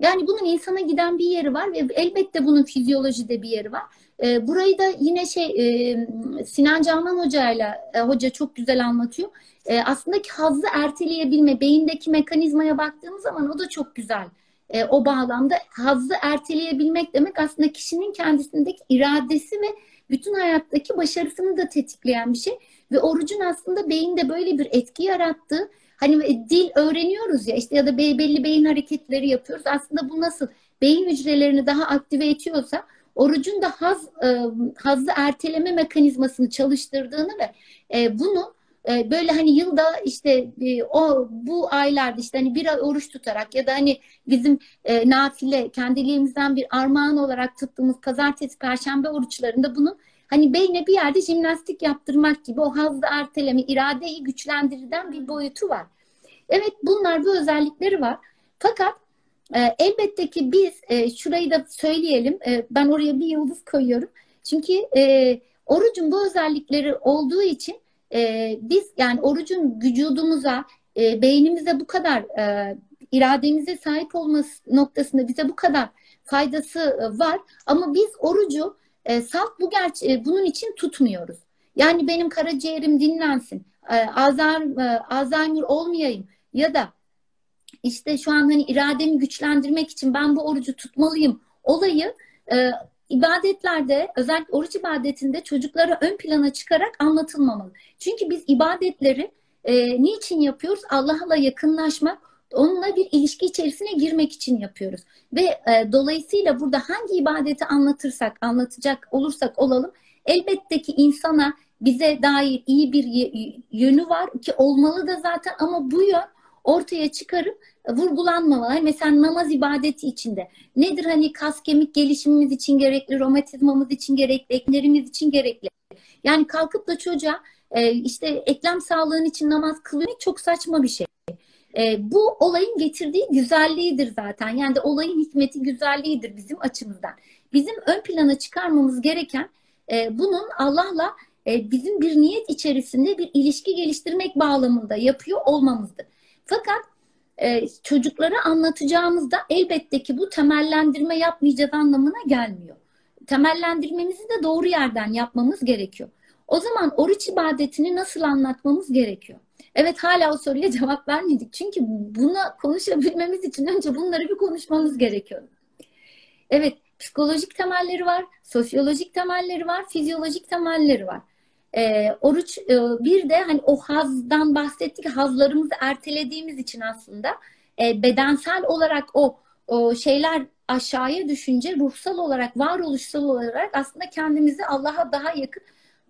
Yani bunun insana giden bir yeri var ve elbette bunun fizyolojide bir yeri var. E, burayı da yine şey e, Sinan Canan Hoca ile e, hoca çok güzel anlatıyor. E, aslında hazzı erteleyebilme, beyindeki mekanizmaya baktığımız zaman o da çok güzel. E, o bağlamda hazzı erteleyebilmek demek aslında kişinin kendisindeki iradesi ve bütün hayattaki başarısını da tetikleyen bir şey. Ve orucun aslında beyinde böyle bir etki yarattığı Hani dil öğreniyoruz ya işte ya da belli beyin hareketleri yapıyoruz. Aslında bu nasıl beyin hücrelerini daha aktive ediyorsa orucun da haz e, hazzı erteleme mekanizmasını çalıştırdığını ve e, bunu e, böyle hani yılda işte e, o bu aylarda işte hani bir ay oruç tutarak ya da hani bizim e, nafile kendiliğimizden bir armağan olarak tuttuğumuz pazartesi perşembe oruçlarında bunu hani beyne bir yerde jimnastik yaptırmak gibi o hazzı erteleme iradeyi güçlendiriden bir boyutu var. Evet bunlar bu özellikleri var. Fakat e, elbette ki biz e, şurayı da söyleyelim. E, ben oraya bir yıldız koyuyorum. Çünkü e, orucun bu özellikleri olduğu için e, biz yani orucun vücudumuza, e, beynimize bu kadar e, irademize sahip olması noktasında bize bu kadar faydası e, var. Ama biz orucu e, salt bu gerçe bunun için tutmuyoruz. Yani benim karaciğerim dinlensin, e, Alzheimer, e, Alzheimer olmayayım, ya da işte şu an hani irademi güçlendirmek için ben bu orucu tutmalıyım olayı e, ibadetlerde özellikle oruç ibadetinde çocuklara ön plana çıkarak anlatılmamalı. Çünkü biz ibadetleri e, niçin yapıyoruz? Allah'la yakınlaşmak, onunla bir ilişki içerisine girmek için yapıyoruz. Ve e, dolayısıyla burada hangi ibadeti anlatırsak, anlatacak olursak olalım elbette ki insana bize dair iyi bir yönü var ki olmalı da zaten ama bu yön ortaya çıkarıp vurgulanmamalı. Hani mesela namaz ibadeti içinde. Nedir hani kas kemik gelişimimiz için gerekli, romatizmamız için gerekli, eklerimiz için gerekli. Yani kalkıp da çocuğa e, işte eklem sağlığın için namaz kılıyor çok saçma bir şey. E, bu olayın getirdiği güzelliğidir zaten. Yani de olayın hikmeti güzelliğidir bizim açımızdan. Bizim ön plana çıkarmamız gereken e, bunun Allah'la e, bizim bir niyet içerisinde bir ilişki geliştirmek bağlamında yapıyor olmamızdır. Fakat e, çocuklara anlatacağımızda elbette ki bu temellendirme yapmayacağız anlamına gelmiyor. Temellendirmemizi de doğru yerden yapmamız gerekiyor. O zaman oruç ibadetini nasıl anlatmamız gerekiyor? Evet hala o soruya cevap vermedik. Çünkü buna konuşabilmemiz için önce bunları bir konuşmamız gerekiyor. Evet, psikolojik temelleri var, sosyolojik temelleri var, fizyolojik temelleri var. E, oruç e, bir de hani o hazdan bahsettik hazlarımızı ertelediğimiz için aslında e, bedensel olarak o, o şeyler aşağıya düşünce ruhsal olarak varoluşsal olarak aslında kendimizi Allah'a daha yakın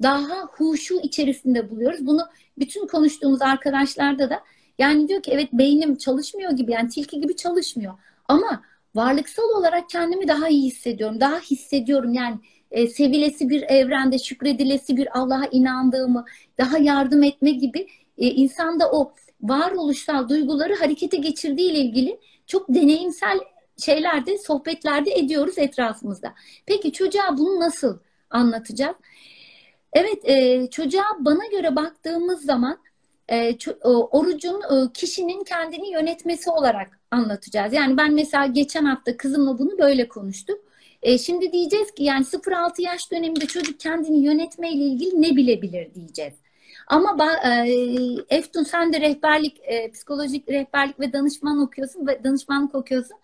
daha huşu içerisinde buluyoruz. Bunu bütün konuştuğumuz arkadaşlarda da yani diyor ki evet beynim çalışmıyor gibi yani tilki gibi çalışmıyor. Ama varlıksal olarak kendimi daha iyi hissediyorum. Daha hissediyorum yani e, sevilesi bir evrende, şükredilesi bir Allah'a inandığımı, daha yardım etme gibi e, insanda o varoluşsal duyguları harekete geçirdiği ile ilgili çok deneyimsel şeylerde, sohbetlerde ediyoruz etrafımızda. Peki çocuğa bunu nasıl anlatacağız? Evet, e, çocuğa bana göre baktığımız zaman e, orucun e, kişinin kendini yönetmesi olarak anlatacağız. Yani ben mesela geçen hafta kızımla bunu böyle konuştuk. E, şimdi diyeceğiz ki yani 0-6 yaş döneminde çocuk kendini yönetmeyle ilgili ne bilebilir diyeceğiz. Ama e, Eftun sen de rehberlik, e, psikolojik rehberlik ve danışman okuyorsun ve danışmanlık okuyorsun.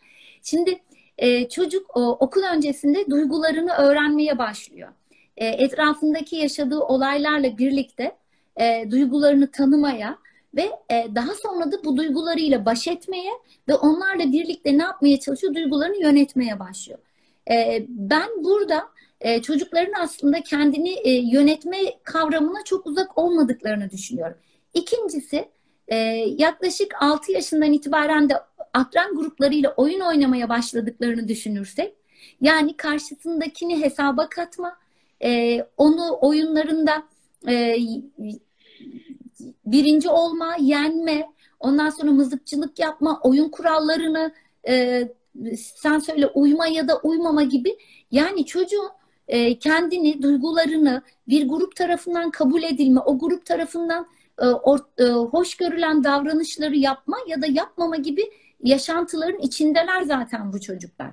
Şimdi e, çocuk o, okul öncesinde duygularını öğrenmeye başlıyor. E, etrafındaki yaşadığı olaylarla birlikte e, duygularını tanımaya ve e, daha sonra da bu duygularıyla baş etmeye ve onlarla birlikte ne yapmaya çalışıyor? Duygularını yönetmeye başlıyor. E, ben burada e, çocukların aslında kendini e, yönetme kavramına çok uzak olmadıklarını düşünüyorum. İkincisi e, yaklaşık 6 yaşından itibaren de akran gruplarıyla oyun oynamaya başladıklarını düşünürsek yani karşısındakini hesaba katma, e, onu oyunlarında e, birinci olma, yenme, ondan sonra mızıkçılık yapma, oyun kurallarını e, sen söyle uyma ya da uymama gibi yani çocuğun e, kendini, duygularını bir grup tarafından kabul edilme, o grup tarafından e, or, e, hoş görülen davranışları yapma ya da yapmama gibi yaşantıların içindeler zaten bu çocuklar.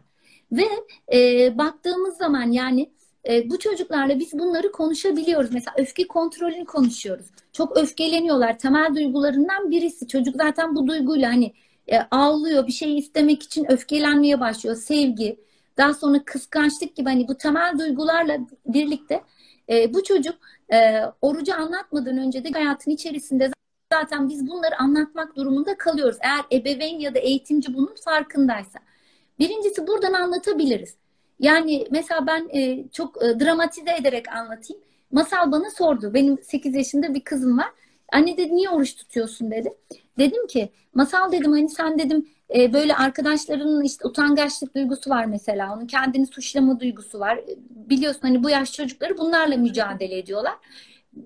Ve e, baktığımız zaman yani e, bu çocuklarla biz bunları konuşabiliyoruz. Mesela öfke kontrolünü konuşuyoruz. Çok öfkeleniyorlar. Temel duygularından birisi. Çocuk zaten bu duyguyla hani e, ağlıyor, bir şey istemek için öfkelenmeye başlıyor. Sevgi, daha sonra kıskançlık gibi hani bu temel duygularla birlikte e, bu çocuk e, orucu anlatmadan önce de hayatın içerisinde zaten biz bunları anlatmak durumunda kalıyoruz. Eğer ebeveyn ya da eğitimci bunun farkındaysa. Birincisi buradan anlatabiliriz. Yani mesela ben e, çok e, dramatize ederek anlatayım. Masal bana sordu. Benim 8 yaşında bir kızım var. Anne dedi niye oruç tutuyorsun dedi. Dedim ki masal dedim hani sen dedim e, böyle arkadaşlarının işte utangaçlık duygusu var mesela. Onun kendini suçlama duygusu var. Biliyorsun hani bu yaş çocukları bunlarla mücadele ediyorlar.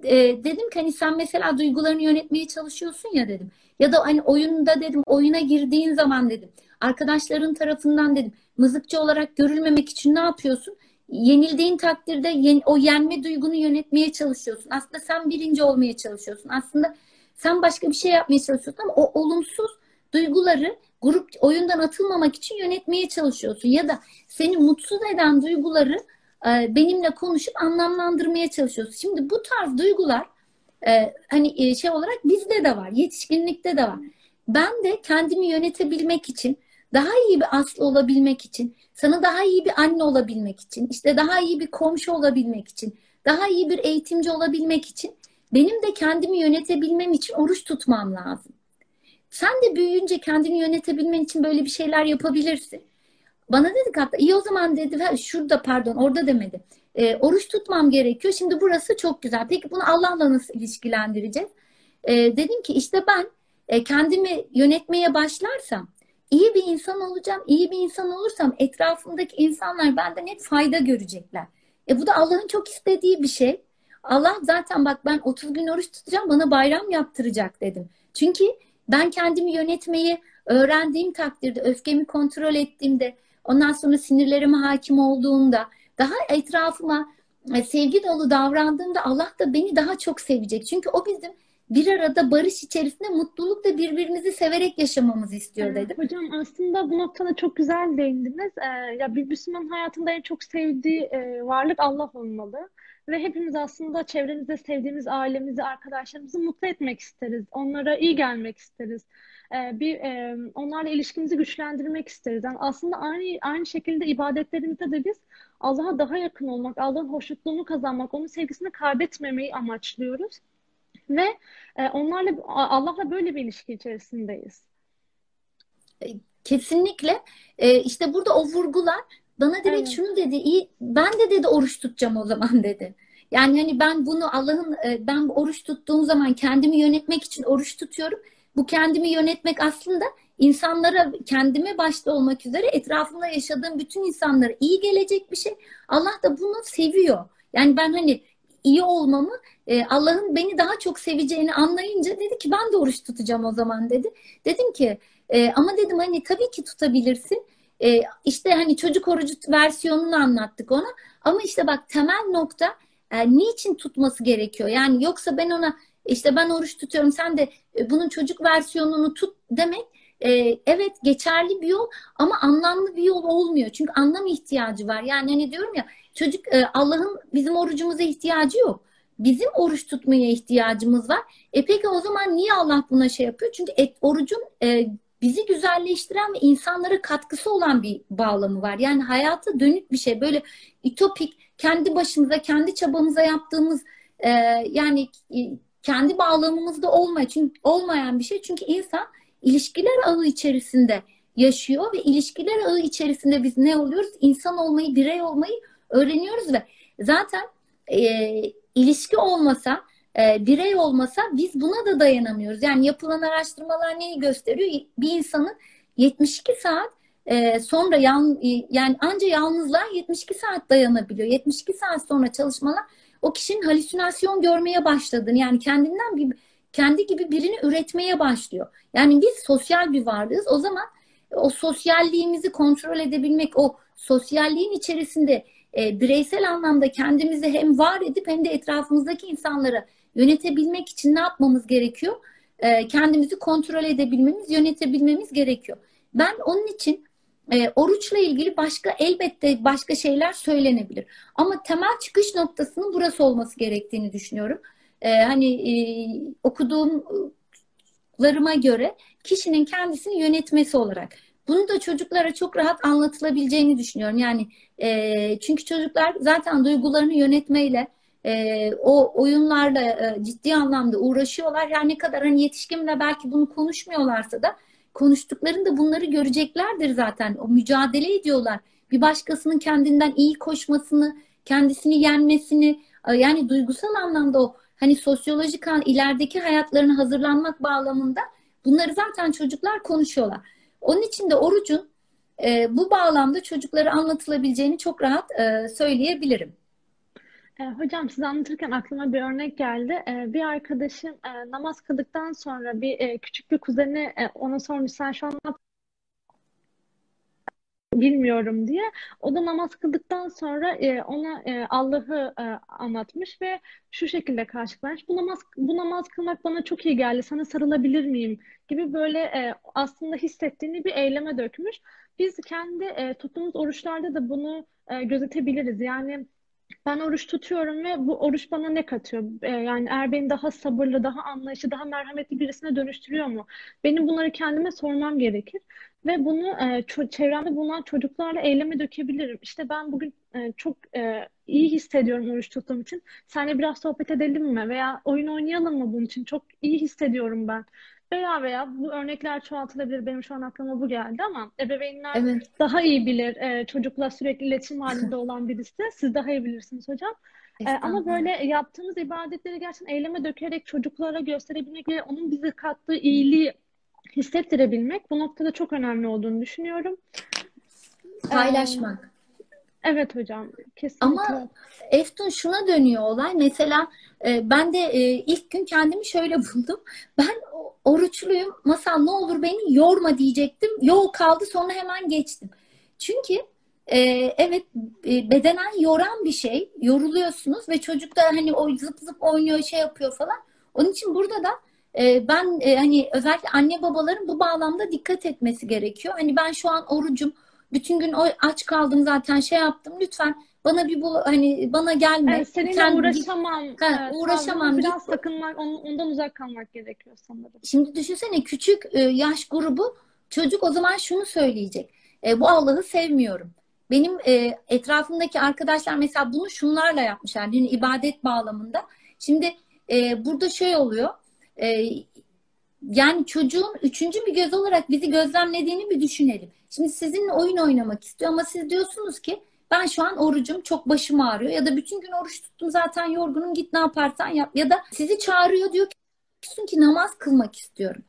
E, dedim ki hani sen mesela duygularını yönetmeye çalışıyorsun ya dedim. Ya da hani oyunda dedim oyuna girdiğin zaman dedim. Arkadaşların tarafından dedim mızıkçı olarak görülmemek için ne yapıyorsun? Yenildiğin takdirde yen, o yenme duygunu yönetmeye çalışıyorsun. Aslında sen birinci olmaya çalışıyorsun. Aslında sen başka bir şey yapmaya çalışıyorsun ama o olumsuz duyguları grup oyundan atılmamak için yönetmeye çalışıyorsun. Ya da seni mutsuz eden duyguları e, benimle konuşup anlamlandırmaya çalışıyorsun. Şimdi bu tarz duygular e, hani e, şey olarak bizde de var. Yetişkinlikte de var. Ben de kendimi yönetebilmek için daha iyi bir aslı olabilmek için, sana daha iyi bir anne olabilmek için, işte daha iyi bir komşu olabilmek için, daha iyi bir eğitimci olabilmek için benim de kendimi yönetebilmem için oruç tutmam lazım. Sen de büyüyünce kendini yönetebilmen için böyle bir şeyler yapabilirsin. Bana dedik hatta iyi o zaman dedi şurada pardon orada demedi. E, oruç tutmam gerekiyor. Şimdi burası çok güzel. Peki bunu Allah'la nasıl ilişkilendireceğiz? E, dedim ki işte ben e, kendimi yönetmeye başlarsam iyi bir insan olacağım. İyi bir insan olursam etrafımdaki insanlar benden hep fayda görecekler. E bu da Allah'ın çok istediği bir şey. Allah zaten bak ben 30 gün oruç tutacağım bana bayram yaptıracak dedim. Çünkü ben kendimi yönetmeyi öğrendiğim takdirde, öfkemi kontrol ettiğimde, ondan sonra sinirlerime hakim olduğumda, daha etrafıma e, sevgi dolu davrandığımda Allah da beni daha çok sevecek. Çünkü o bizim bir arada barış içerisinde mutlulukla birbirimizi severek yaşamamızı istiyor dedim. Hocam aslında bu noktada çok güzel değindiniz. Ee, ya bir Müslüman hayatında en çok sevdiği e, varlık Allah olmalı. Ve hepimiz aslında çevremizde sevdiğimiz ailemizi, arkadaşlarımızı mutlu etmek isteriz. Onlara iyi gelmek isteriz. Ee, bir e, onlarla ilişkimizi güçlendirmek isteriz. Yani aslında aynı aynı şekilde ibadetlerimizde de biz Allah'a daha yakın olmak, Allah'ın hoşnutluğunu kazanmak, onun sevgisini kaybetmemeyi amaçlıyoruz. Ve e, onlarla Allah'la böyle bir ilişki içerisindeyiz. E, kesinlikle. E, işte burada o vurgular bana direkt evet. şunu dedi. İyi, ben de dedi oruç tutacağım o zaman dedi. Yani hani ben bunu Allah'ın e, ben oruç tuttuğum zaman kendimi yönetmek için oruç tutuyorum. Bu kendimi yönetmek aslında insanlara kendime başta olmak üzere etrafımda yaşadığım bütün insanlara iyi gelecek bir şey. Allah da bunu seviyor. Yani ben hani iyi olmamı e, Allah'ın beni daha çok seveceğini anlayınca dedi ki ben de oruç tutacağım o zaman dedi. Dedim ki e, ama dedim hani tabii ki tutabilirsin. E, işte hani çocuk orucu versiyonunu anlattık ona. Ama işte bak temel nokta e, niçin tutması gerekiyor? Yani yoksa ben ona işte ben oruç tutuyorum sen de e, bunun çocuk versiyonunu tut demek e, evet geçerli bir yol ama anlamlı bir yol olmuyor. Çünkü anlam ihtiyacı var. Yani hani diyorum ya çocuk e, Allah'ın bizim orucumuza ihtiyacı yok. Bizim oruç tutmaya ihtiyacımız var. E peki o zaman niye Allah buna şey yapıyor? Çünkü et, orucun e, bizi güzelleştiren ve insanlara katkısı olan bir bağlamı var. Yani hayata dönük bir şey. Böyle ütopik, kendi başımıza, kendi çabamıza yaptığımız e, yani e, kendi bağlamımızda olmayan, çünkü olmayan bir şey. Çünkü insan ilişkiler ağı içerisinde yaşıyor ve ilişkiler ağı içerisinde biz ne oluyoruz? İnsan olmayı, birey olmayı öğreniyoruz ve zaten e, ilişki olmasa, e, birey olmasa biz buna da dayanamıyoruz. Yani yapılan araştırmalar neyi gösteriyor? Bir insanın 72 saat e, sonra yan, e, yani anca yalnızlığa 72 saat dayanabiliyor. 72 saat sonra çalışmalar o kişinin halüsinasyon görmeye başladığını yani kendinden bir kendi gibi birini üretmeye başlıyor. Yani biz sosyal bir varlığız. O zaman o sosyalliğimizi kontrol edebilmek, o sosyalliğin içerisinde e, bireysel anlamda kendimizi hem var edip hem de etrafımızdaki insanlara yönetebilmek için ne yapmamız gerekiyor? E, kendimizi kontrol edebilmemiz, yönetebilmemiz gerekiyor. Ben onun için e, oruçla ilgili başka elbette başka şeyler söylenebilir. Ama temel çıkış noktasının burası olması gerektiğini düşünüyorum. E, hani e, okuduğumlarıma göre kişinin kendisini yönetmesi olarak. Bunu da çocuklara çok rahat anlatılabileceğini düşünüyorum. Yani e, çünkü çocuklar zaten duygularını yönetmeyle e, o oyunlarla e, ciddi anlamda uğraşıyorlar. Yani ne kadar hani yetişkinle belki bunu konuşmuyorlarsa da konuştuklarında bunları göreceklerdir zaten. O mücadele ediyorlar. Bir başkasının kendinden iyi koşmasını, kendisini yenmesini, e, yani duygusal anlamda o hani sosyolojik ilerideki hayatlarını hazırlanmak bağlamında bunları zaten çocuklar konuşuyorlar. Onun için de orucun e, bu bağlamda çocuklara anlatılabileceğini çok rahat e, söyleyebilirim. E, hocam siz anlatırken aklıma bir örnek geldi. E, bir arkadaşım e, namaz kıldıktan sonra bir küçük bir kuzeni ona sormuş sen şu an bilmiyorum diye. O da namaz kıldıktan sonra e, ona e, Allah'ı e, anlatmış ve şu şekilde karşılamış. Bu namaz bu namaz kılmak bana çok iyi geldi. Sana sarılabilir miyim? gibi böyle e, aslında hissettiğini bir eyleme dökmüş. Biz kendi e, tuttuğumuz oruçlarda da bunu e, gözetebiliriz. Yani ben oruç tutuyorum ve bu oruç bana ne katıyor? Ee, yani eğer beni daha sabırlı, daha anlayışlı, daha merhametli birisine dönüştürüyor mu? Benim bunları kendime sormam gerekir. Ve bunu e, çevremde bulunan çocuklarla eyleme dökebilirim. İşte ben bugün e, çok e, iyi hissediyorum oruç tuttuğum için. Seninle biraz sohbet edelim mi? Veya oyun oynayalım mı bunun için? Çok iyi hissediyorum ben. Veya veya bu örnekler çoğaltılabilir. Benim şu an aklıma bu geldi ama ebeveynler evet. daha iyi bilir. E, çocukla sürekli iletişim halinde olan birisi. Siz daha iyi bilirsiniz hocam. E, ama böyle yaptığımız ibadetleri gerçekten eyleme dökerek çocuklara gösterebilmek ve onun bize kattığı iyiliği hissettirebilmek bu noktada çok önemli olduğunu düşünüyorum. Paylaşmak. Evet hocam, kesinlikle. Ama Eftun şuna dönüyor olay. Mesela e, ben de e, ilk gün kendimi şöyle buldum. Ben oruçluyum. Masal ne olur beni yorma diyecektim. Yol kaldı sonra hemen geçtim. Çünkü e, evet e, bedenen yoran bir şey. Yoruluyorsunuz ve çocuk da hani o zıp zıp oynuyor şey yapıyor falan. Onun için burada da e, ben e, hani özellikle anne babaların bu bağlamda dikkat etmesi gerekiyor. Hani ben şu an orucum bütün gün aç kaldım zaten şey yaptım. Lütfen bana bir bu hani bana gelme. Evet, seninle Kendi, uğraşamam. Ha, evet, uğraşamam. Biraz git. sakınmak, ondan uzak kalmak gerekiyor sanırım. Şimdi düşünsene küçük e, yaş grubu çocuk o zaman şunu söyleyecek. E, bu Allah'ı sevmiyorum. Benim e, etrafımdaki arkadaşlar mesela bunu şunlarla yapmışlar. Yani ibadet bağlamında. Şimdi e, burada şey oluyor. E, yani çocuğun üçüncü bir göz olarak bizi gözlemlediğini bir düşünelim. Şimdi sizinle oyun oynamak istiyor ama siz diyorsunuz ki ben şu an orucum çok başım ağrıyor ya da bütün gün oruç tuttum zaten yorgunum git ne yaparsan yap ya da sizi çağırıyor diyor ki namaz kılmak istiyorum.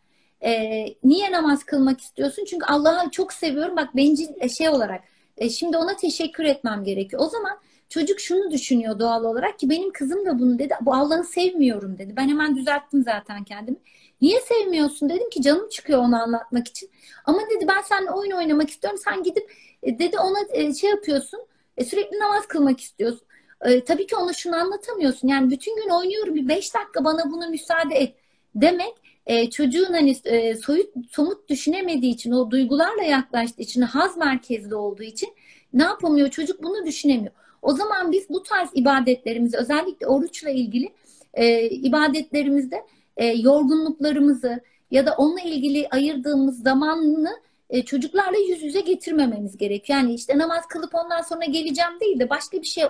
Ee, niye namaz kılmak istiyorsun? Çünkü Allah'ı çok seviyorum. Bak bencil e, şey olarak e, şimdi ona teşekkür etmem gerekiyor. O zaman çocuk şunu düşünüyor doğal olarak ki benim kızım da bunu dedi. Bu Allah'ı sevmiyorum dedi. Ben hemen düzelttim zaten kendimi. Niye sevmiyorsun dedim ki canım çıkıyor onu anlatmak için. Ama dedi ben seninle oyun oynamak istiyorum. Sen gidip e, dedi ona e, şey yapıyorsun. E, sürekli namaz kılmak istiyorsun. Tabii ki ona şunu anlatamıyorsun. Yani bütün gün oynuyorum bir beş dakika bana bunu müsaade et demek e, çocuğun hani soyut somut düşünemediği için o duygularla yaklaştığı için haz merkezli olduğu için ne yapamıyor çocuk bunu düşünemiyor. O zaman biz bu tarz ibadetlerimizi özellikle oruçla ilgili e, ibadetlerimizde e, yorgunluklarımızı ya da onunla ilgili ayırdığımız zamanını e, çocuklarla yüz yüze getirmememiz gerekiyor. Yani işte namaz kılıp ondan sonra geleceğim değil de başka bir şey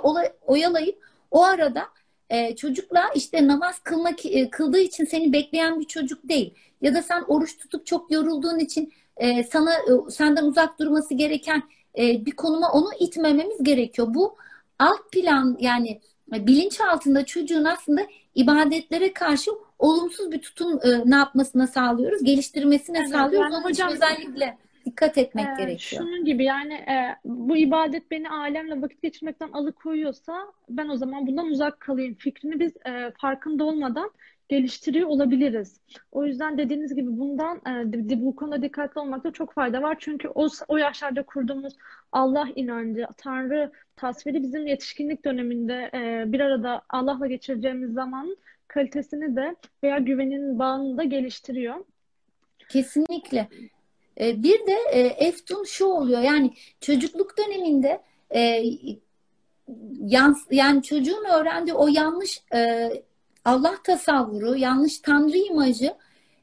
oyalayıp o arada e, çocukla işte namaz kılmak e, kıldığı için seni bekleyen bir çocuk değil. Ya da sen oruç tutup çok yorulduğun için e, sana e, senden uzak durması gereken e, bir konuma onu itmememiz gerekiyor. Bu alt plan yani bilinç altında çocuğun aslında ibadetlere karşı olumsuz bir tutum e, ne yapmasına sağlıyoruz? Geliştirmesine evet, sağlıyoruz. Yani Onun hocam, için özellikle dikkat etmek e, gerekiyor. Şunun gibi yani e, bu ibadet beni alemle vakit geçirmekten alıkoyuyorsa ben o zaman bundan uzak kalayım fikrini biz e, farkında olmadan geliştiriyor olabiliriz. O yüzden dediğiniz gibi bundan e, bu konuda dikkatli olmakta çok fayda var. Çünkü o, o yaşlarda kurduğumuz Allah inancı, Tanrı tasviri bizim yetişkinlik döneminde e, bir arada Allah'la geçireceğimiz zamanın kalitesini de veya güvenin bağını da geliştiriyor. Kesinlikle. E, bir de e, Eftun şu oluyor yani çocukluk döneminde e, yan, yani çocuğun öğrendiği o yanlış e, Allah tasavvuru, yanlış Tanrı imajı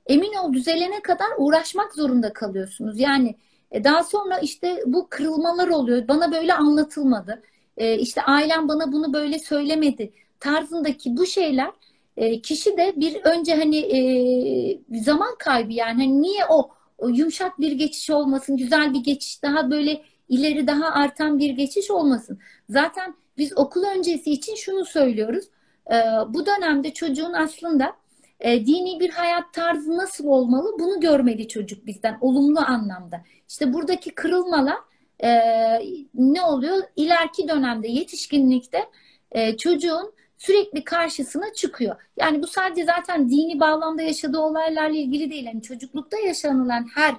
emin ol düzelene kadar uğraşmak zorunda kalıyorsunuz. Yani e, daha sonra işte bu kırılmalar oluyor. Bana böyle anlatılmadı. E, işte ailem bana bunu böyle söylemedi tarzındaki bu şeyler e, kişi de bir önce hani zaman kaybı yani hani niye o, o yumuşak bir geçiş olmasın, güzel bir geçiş daha böyle ileri daha artan bir geçiş olmasın. Zaten biz okul öncesi için şunu söylüyoruz. E, bu dönemde çocuğun aslında e, dini bir hayat tarzı nasıl olmalı bunu görmeli çocuk bizden olumlu anlamda. İşte buradaki kırılmalar e, ne oluyor? İleriki dönemde yetişkinlikte e, çocuğun sürekli karşısına çıkıyor. Yani bu sadece zaten dini bağlamda yaşadığı olaylarla ilgili değil. Yani çocuklukta yaşanılan her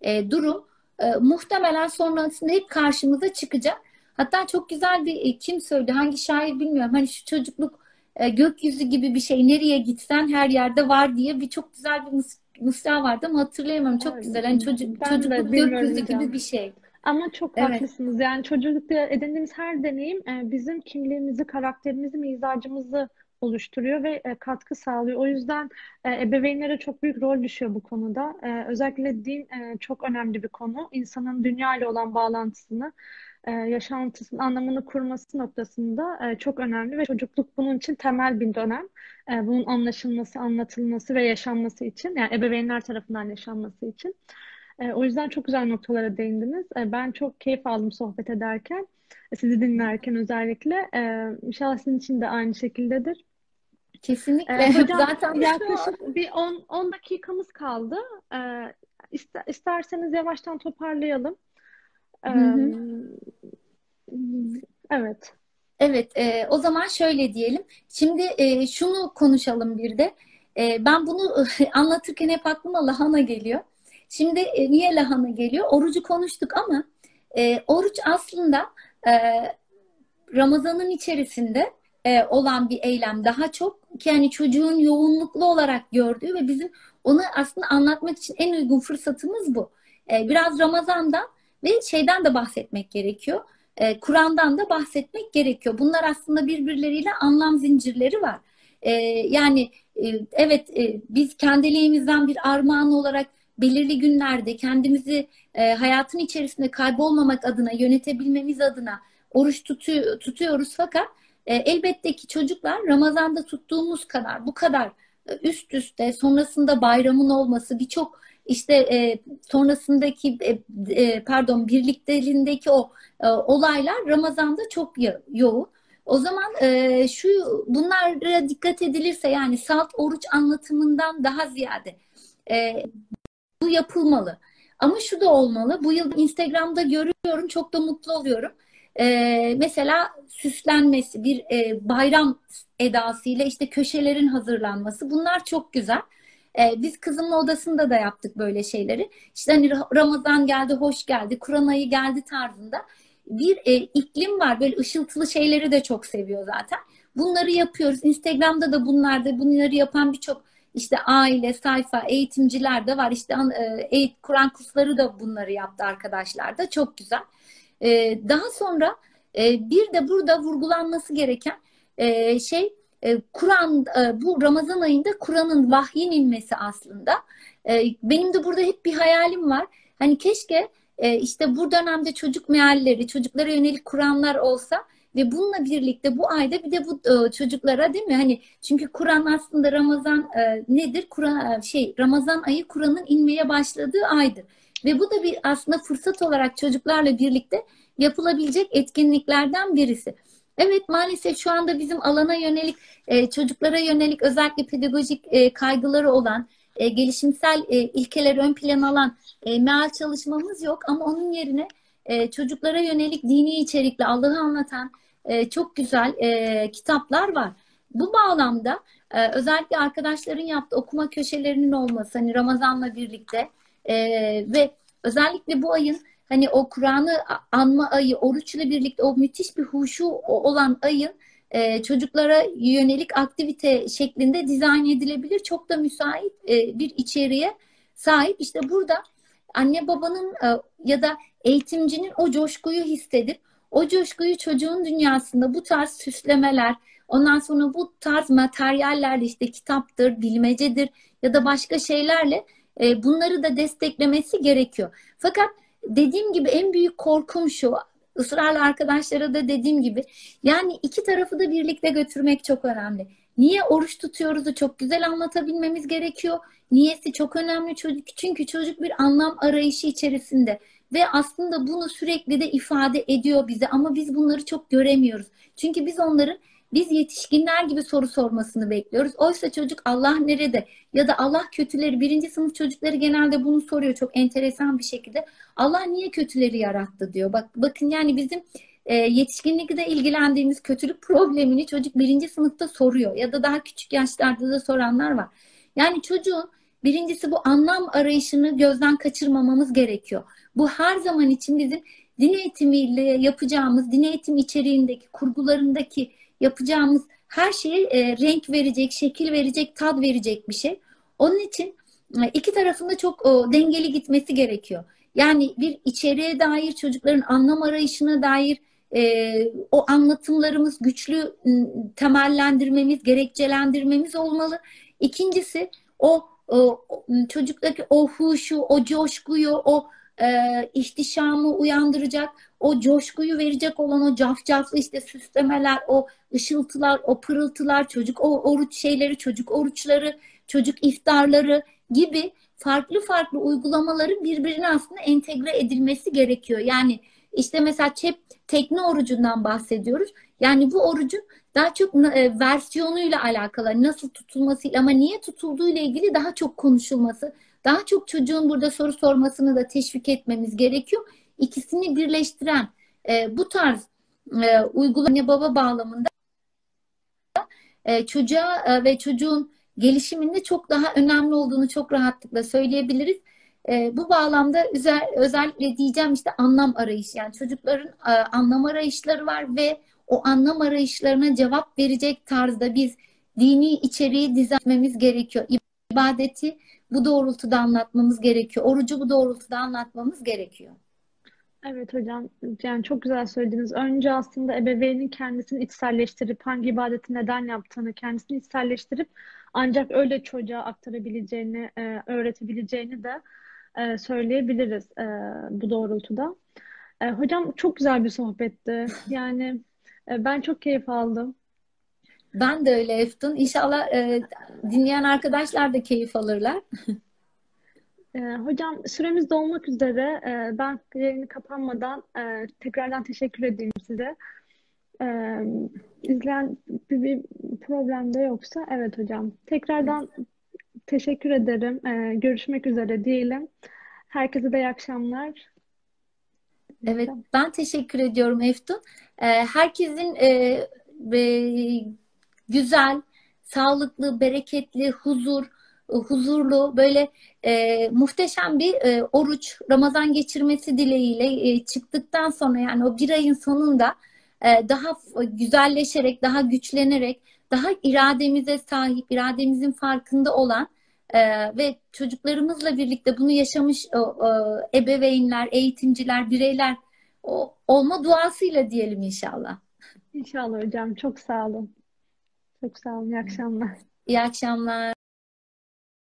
e, durum e, muhtemelen sonrasında hep karşımıza çıkacak. Hatta çok güzel bir e, kim söyledi, hangi şair bilmiyorum. Hani şu çocukluk e, gökyüzü gibi bir şey. Nereye gitsen her yerde var diye bir çok güzel bir mıs mısra vardı ama hatırlayamıyorum. Çok güzel. Hani çocuk, çocukluk gökyüzü gibi bir şey. Ama çok evet. haklısınız. Yani çocuklukta edindiğimiz her deneyim e, bizim kimliğimizi, karakterimizi, mizacımızı oluşturuyor ve e, katkı sağlıyor. O yüzden e, ebeveynlere çok büyük rol düşüyor bu konuda. Özellikle din çok önemli bir konu. İnsanın dünya ile olan bağlantısını, yaşantısının anlamını kurması noktasında çok önemli ve çocukluk bunun için temel bir dönem. Bunun anlaşılması, anlatılması ve yaşanması için, yani ebeveynler tarafından yaşanması için. E, o yüzden çok güzel noktalara değindiniz. E, ben çok keyif aldım sohbet ederken, e, sizi dinlerken özellikle. E, inşallah sizin için de aynı şekildedir. Kesinlikle. E, hocam, Zaten yaklaşık bir 10 10 dakikamız kaldı. E, ister, isterseniz yavaştan toparlayalım. Evet. Evet, e, o zaman şöyle diyelim. Şimdi e, şunu konuşalım bir de. E, ben bunu anlatırken hep aklıma lahana geliyor. Şimdi e, niye lahana geliyor? Orucu konuştuk ama e, oruç aslında e, Ramazan'ın içerisinde e, olan bir eylem daha çok yani çocuğun yoğunluklu olarak gördüğü ve bizim onu aslında anlatmak için en uygun fırsatımız bu. E, biraz Ramazan'dan ve şeyden de bahsetmek gerekiyor. E, Kur'an'dan da bahsetmek gerekiyor. Bunlar aslında birbirleriyle anlam zincirleri var. E, yani e, evet e, biz kendiliğimizden bir armağan olarak belirli günlerde kendimizi e, hayatın içerisinde kaybolmamak adına, yönetebilmemiz adına oruç tutuyor, tutuyoruz fakat e, elbette ki çocuklar Ramazan'da tuttuğumuz kadar bu kadar üst üste sonrasında bayramın olması birçok işte e, sonrasındaki e, e, pardon birlikteliğindeki o e, olaylar Ramazan'da çok yoğun. O zaman e, şu bunlara dikkat edilirse yani salt oruç anlatımından daha ziyade e, bu yapılmalı. Ama şu da olmalı. Bu yıl Instagram'da görüyorum. Çok da mutlu oluyorum. Ee, mesela süslenmesi, bir e, bayram edasıyla işte köşelerin hazırlanması. Bunlar çok güzel. Ee, biz kızımla odasında da yaptık böyle şeyleri. İşte hani Ramazan geldi, hoş geldi, Kur'an ayı geldi tarzında. Bir e, iklim var. Böyle ışıltılı şeyleri de çok seviyor zaten. Bunları yapıyoruz. Instagram'da da bunlarda bunları yapan birçok işte aile, sayfa, eğitimciler de var. İşte e, Kur'an kursları da bunları yaptı arkadaşlar da. Çok güzel. E, daha sonra e, bir de burada vurgulanması gereken e, şey e, Kur'an e, bu Ramazan ayında Kur'an'ın vahyin inmesi aslında. E, benim de burada hep bir hayalim var. Hani keşke işte bu dönemde çocuk mealleri, çocuklara yönelik Kur'anlar olsa ve bununla birlikte bu ayda bir de bu çocuklara değil mi? Hani çünkü Kur'an aslında Ramazan nedir? Kur'an şey Ramazan ayı Kur'an'ın inmeye başladığı aydır. Ve bu da bir aslında fırsat olarak çocuklarla birlikte yapılabilecek etkinliklerden birisi. Evet maalesef şu anda bizim alana yönelik e, çocuklara yönelik özellikle pedagojik e, kaygıları olan e, gelişimsel e, ilkeleri ön plan alan e, meal çalışmamız yok ama onun yerine çocuklara yönelik dini içerikli Allah'ı anlatan çok güzel kitaplar var. Bu bağlamda özellikle arkadaşların yaptığı okuma köşelerinin olması hani Ramazan'la birlikte ve özellikle bu ayın hani o Kur'an'ı anma ayı oruçla birlikte o müthiş bir huşu olan ayın e, çocuklara yönelik aktivite şeklinde dizayn edilebilir. Çok da müsait e, bir içeriğe sahip. İşte burada anne babanın e, ya da eğitimcinin o coşkuyu hissedip o coşkuyu çocuğun dünyasında bu tarz süslemeler, ondan sonra bu tarz materyallerle işte kitaptır, bilmecedir ya da başka şeylerle e, bunları da desteklemesi gerekiyor. Fakat dediğim gibi en büyük korkum şu. Israrla arkadaşlara da dediğim gibi yani iki tarafı da birlikte götürmek çok önemli. Niye oruç tutuyoruzu çok güzel anlatabilmemiz gerekiyor. Niyesi çok önemli çocuk. Çünkü çocuk bir anlam arayışı içerisinde ve aslında bunu sürekli de ifade ediyor bize ama biz bunları çok göremiyoruz. Çünkü biz onların biz yetişkinler gibi soru sormasını bekliyoruz. Oysa çocuk Allah nerede? Ya da Allah kötüleri, birinci sınıf çocukları genelde bunu soruyor çok enteresan bir şekilde. Allah niye kötüleri yarattı diyor. Bak bakın yani bizim e, yetişkinlikte ilgilendiğimiz kötülük problemini çocuk birinci sınıfta soruyor. Ya da daha küçük yaşlarda da soranlar var. Yani çocuğun birincisi bu anlam arayışını gözden kaçırmamamız gerekiyor. Bu her zaman için bizim din eğitimiyle yapacağımız, din eğitim içeriğindeki, kurgularındaki yapacağımız her şeye e, renk verecek, şekil verecek, tad verecek bir şey. Onun için e, iki tarafında çok o, dengeli gitmesi gerekiyor. Yani bir içeriğe dair çocukların anlam arayışına dair e, o anlatımlarımız güçlü temellendirmemiz, gerekçelendirmemiz olmalı. İkincisi o, o çocuktaki o huşu, o coşkuyu, o e, ihtişamı uyandıracak, o coşkuyu verecek olan o cafcaflı işte süslemeler, o ışıltılar, o pırıltılar, çocuk o oruç şeyleri, çocuk oruçları, çocuk iftarları gibi farklı farklı uygulamaların birbirine aslında entegre edilmesi gerekiyor. Yani işte mesela çep tekne orucundan bahsediyoruz. Yani bu orucun daha çok e, versiyonuyla alakalı nasıl tutulmasıyla ama niye tutulduğu ile ilgili daha çok konuşulması, daha çok çocuğun burada soru sormasını da teşvik etmemiz gerekiyor. İkisini birleştiren e, bu tarz e, uygulama baba bağlamında e, çocuğa e, ve çocuğun gelişiminde çok daha önemli olduğunu çok rahatlıkla söyleyebiliriz. E, bu bağlamda özel, özellikle diyeceğim işte anlam arayışı yani çocukların e, anlam arayışları var ve o anlam arayışlarına cevap verecek tarzda biz dini içeriği dizayn gerekiyor. İbadeti bu doğrultuda anlatmamız gerekiyor. Orucu bu doğrultuda anlatmamız gerekiyor. Evet hocam, yani çok güzel söylediniz. Önce aslında ebeveynin kendisini içselleştirip hangi ibadeti neden yaptığını kendisini içselleştirip ancak öyle çocuğa aktarabileceğini, e, öğretebileceğini de e, söyleyebiliriz e, bu doğrultuda. Hocam çok güzel bir sohbetti. Yani ben çok keyif aldım. Ben de öyle Eftun. İnşallah dinleyen arkadaşlar da keyif alırlar. Ee, hocam süremiz dolmak üzere. Ee, ben yayını kapanmadan e, tekrardan teşekkür edeyim size. Ee, izleyen bir, bir problem de yoksa evet hocam. Tekrardan teşekkür ederim. Ee, görüşmek üzere diyelim. Herkese de iyi akşamlar. Evet, ben teşekkür ediyorum Eftun. Ee, herkesin e, e, güzel, sağlıklı, bereketli, huzur, huzurlu böyle e, muhteşem bir e, oruç Ramazan geçirmesi dileğiyle e, çıktıktan sonra yani o bir ayın sonunda e, daha güzelleşerek daha güçlenerek daha irademize sahip irademizin farkında olan e, ve çocuklarımızla birlikte bunu yaşamış o, o, ebeveynler eğitimciler bireyler o, olma duasıyla diyelim inşallah. İnşallah hocam çok sağ olun. Çok sağ olun. İyi akşamlar. İyi akşamlar.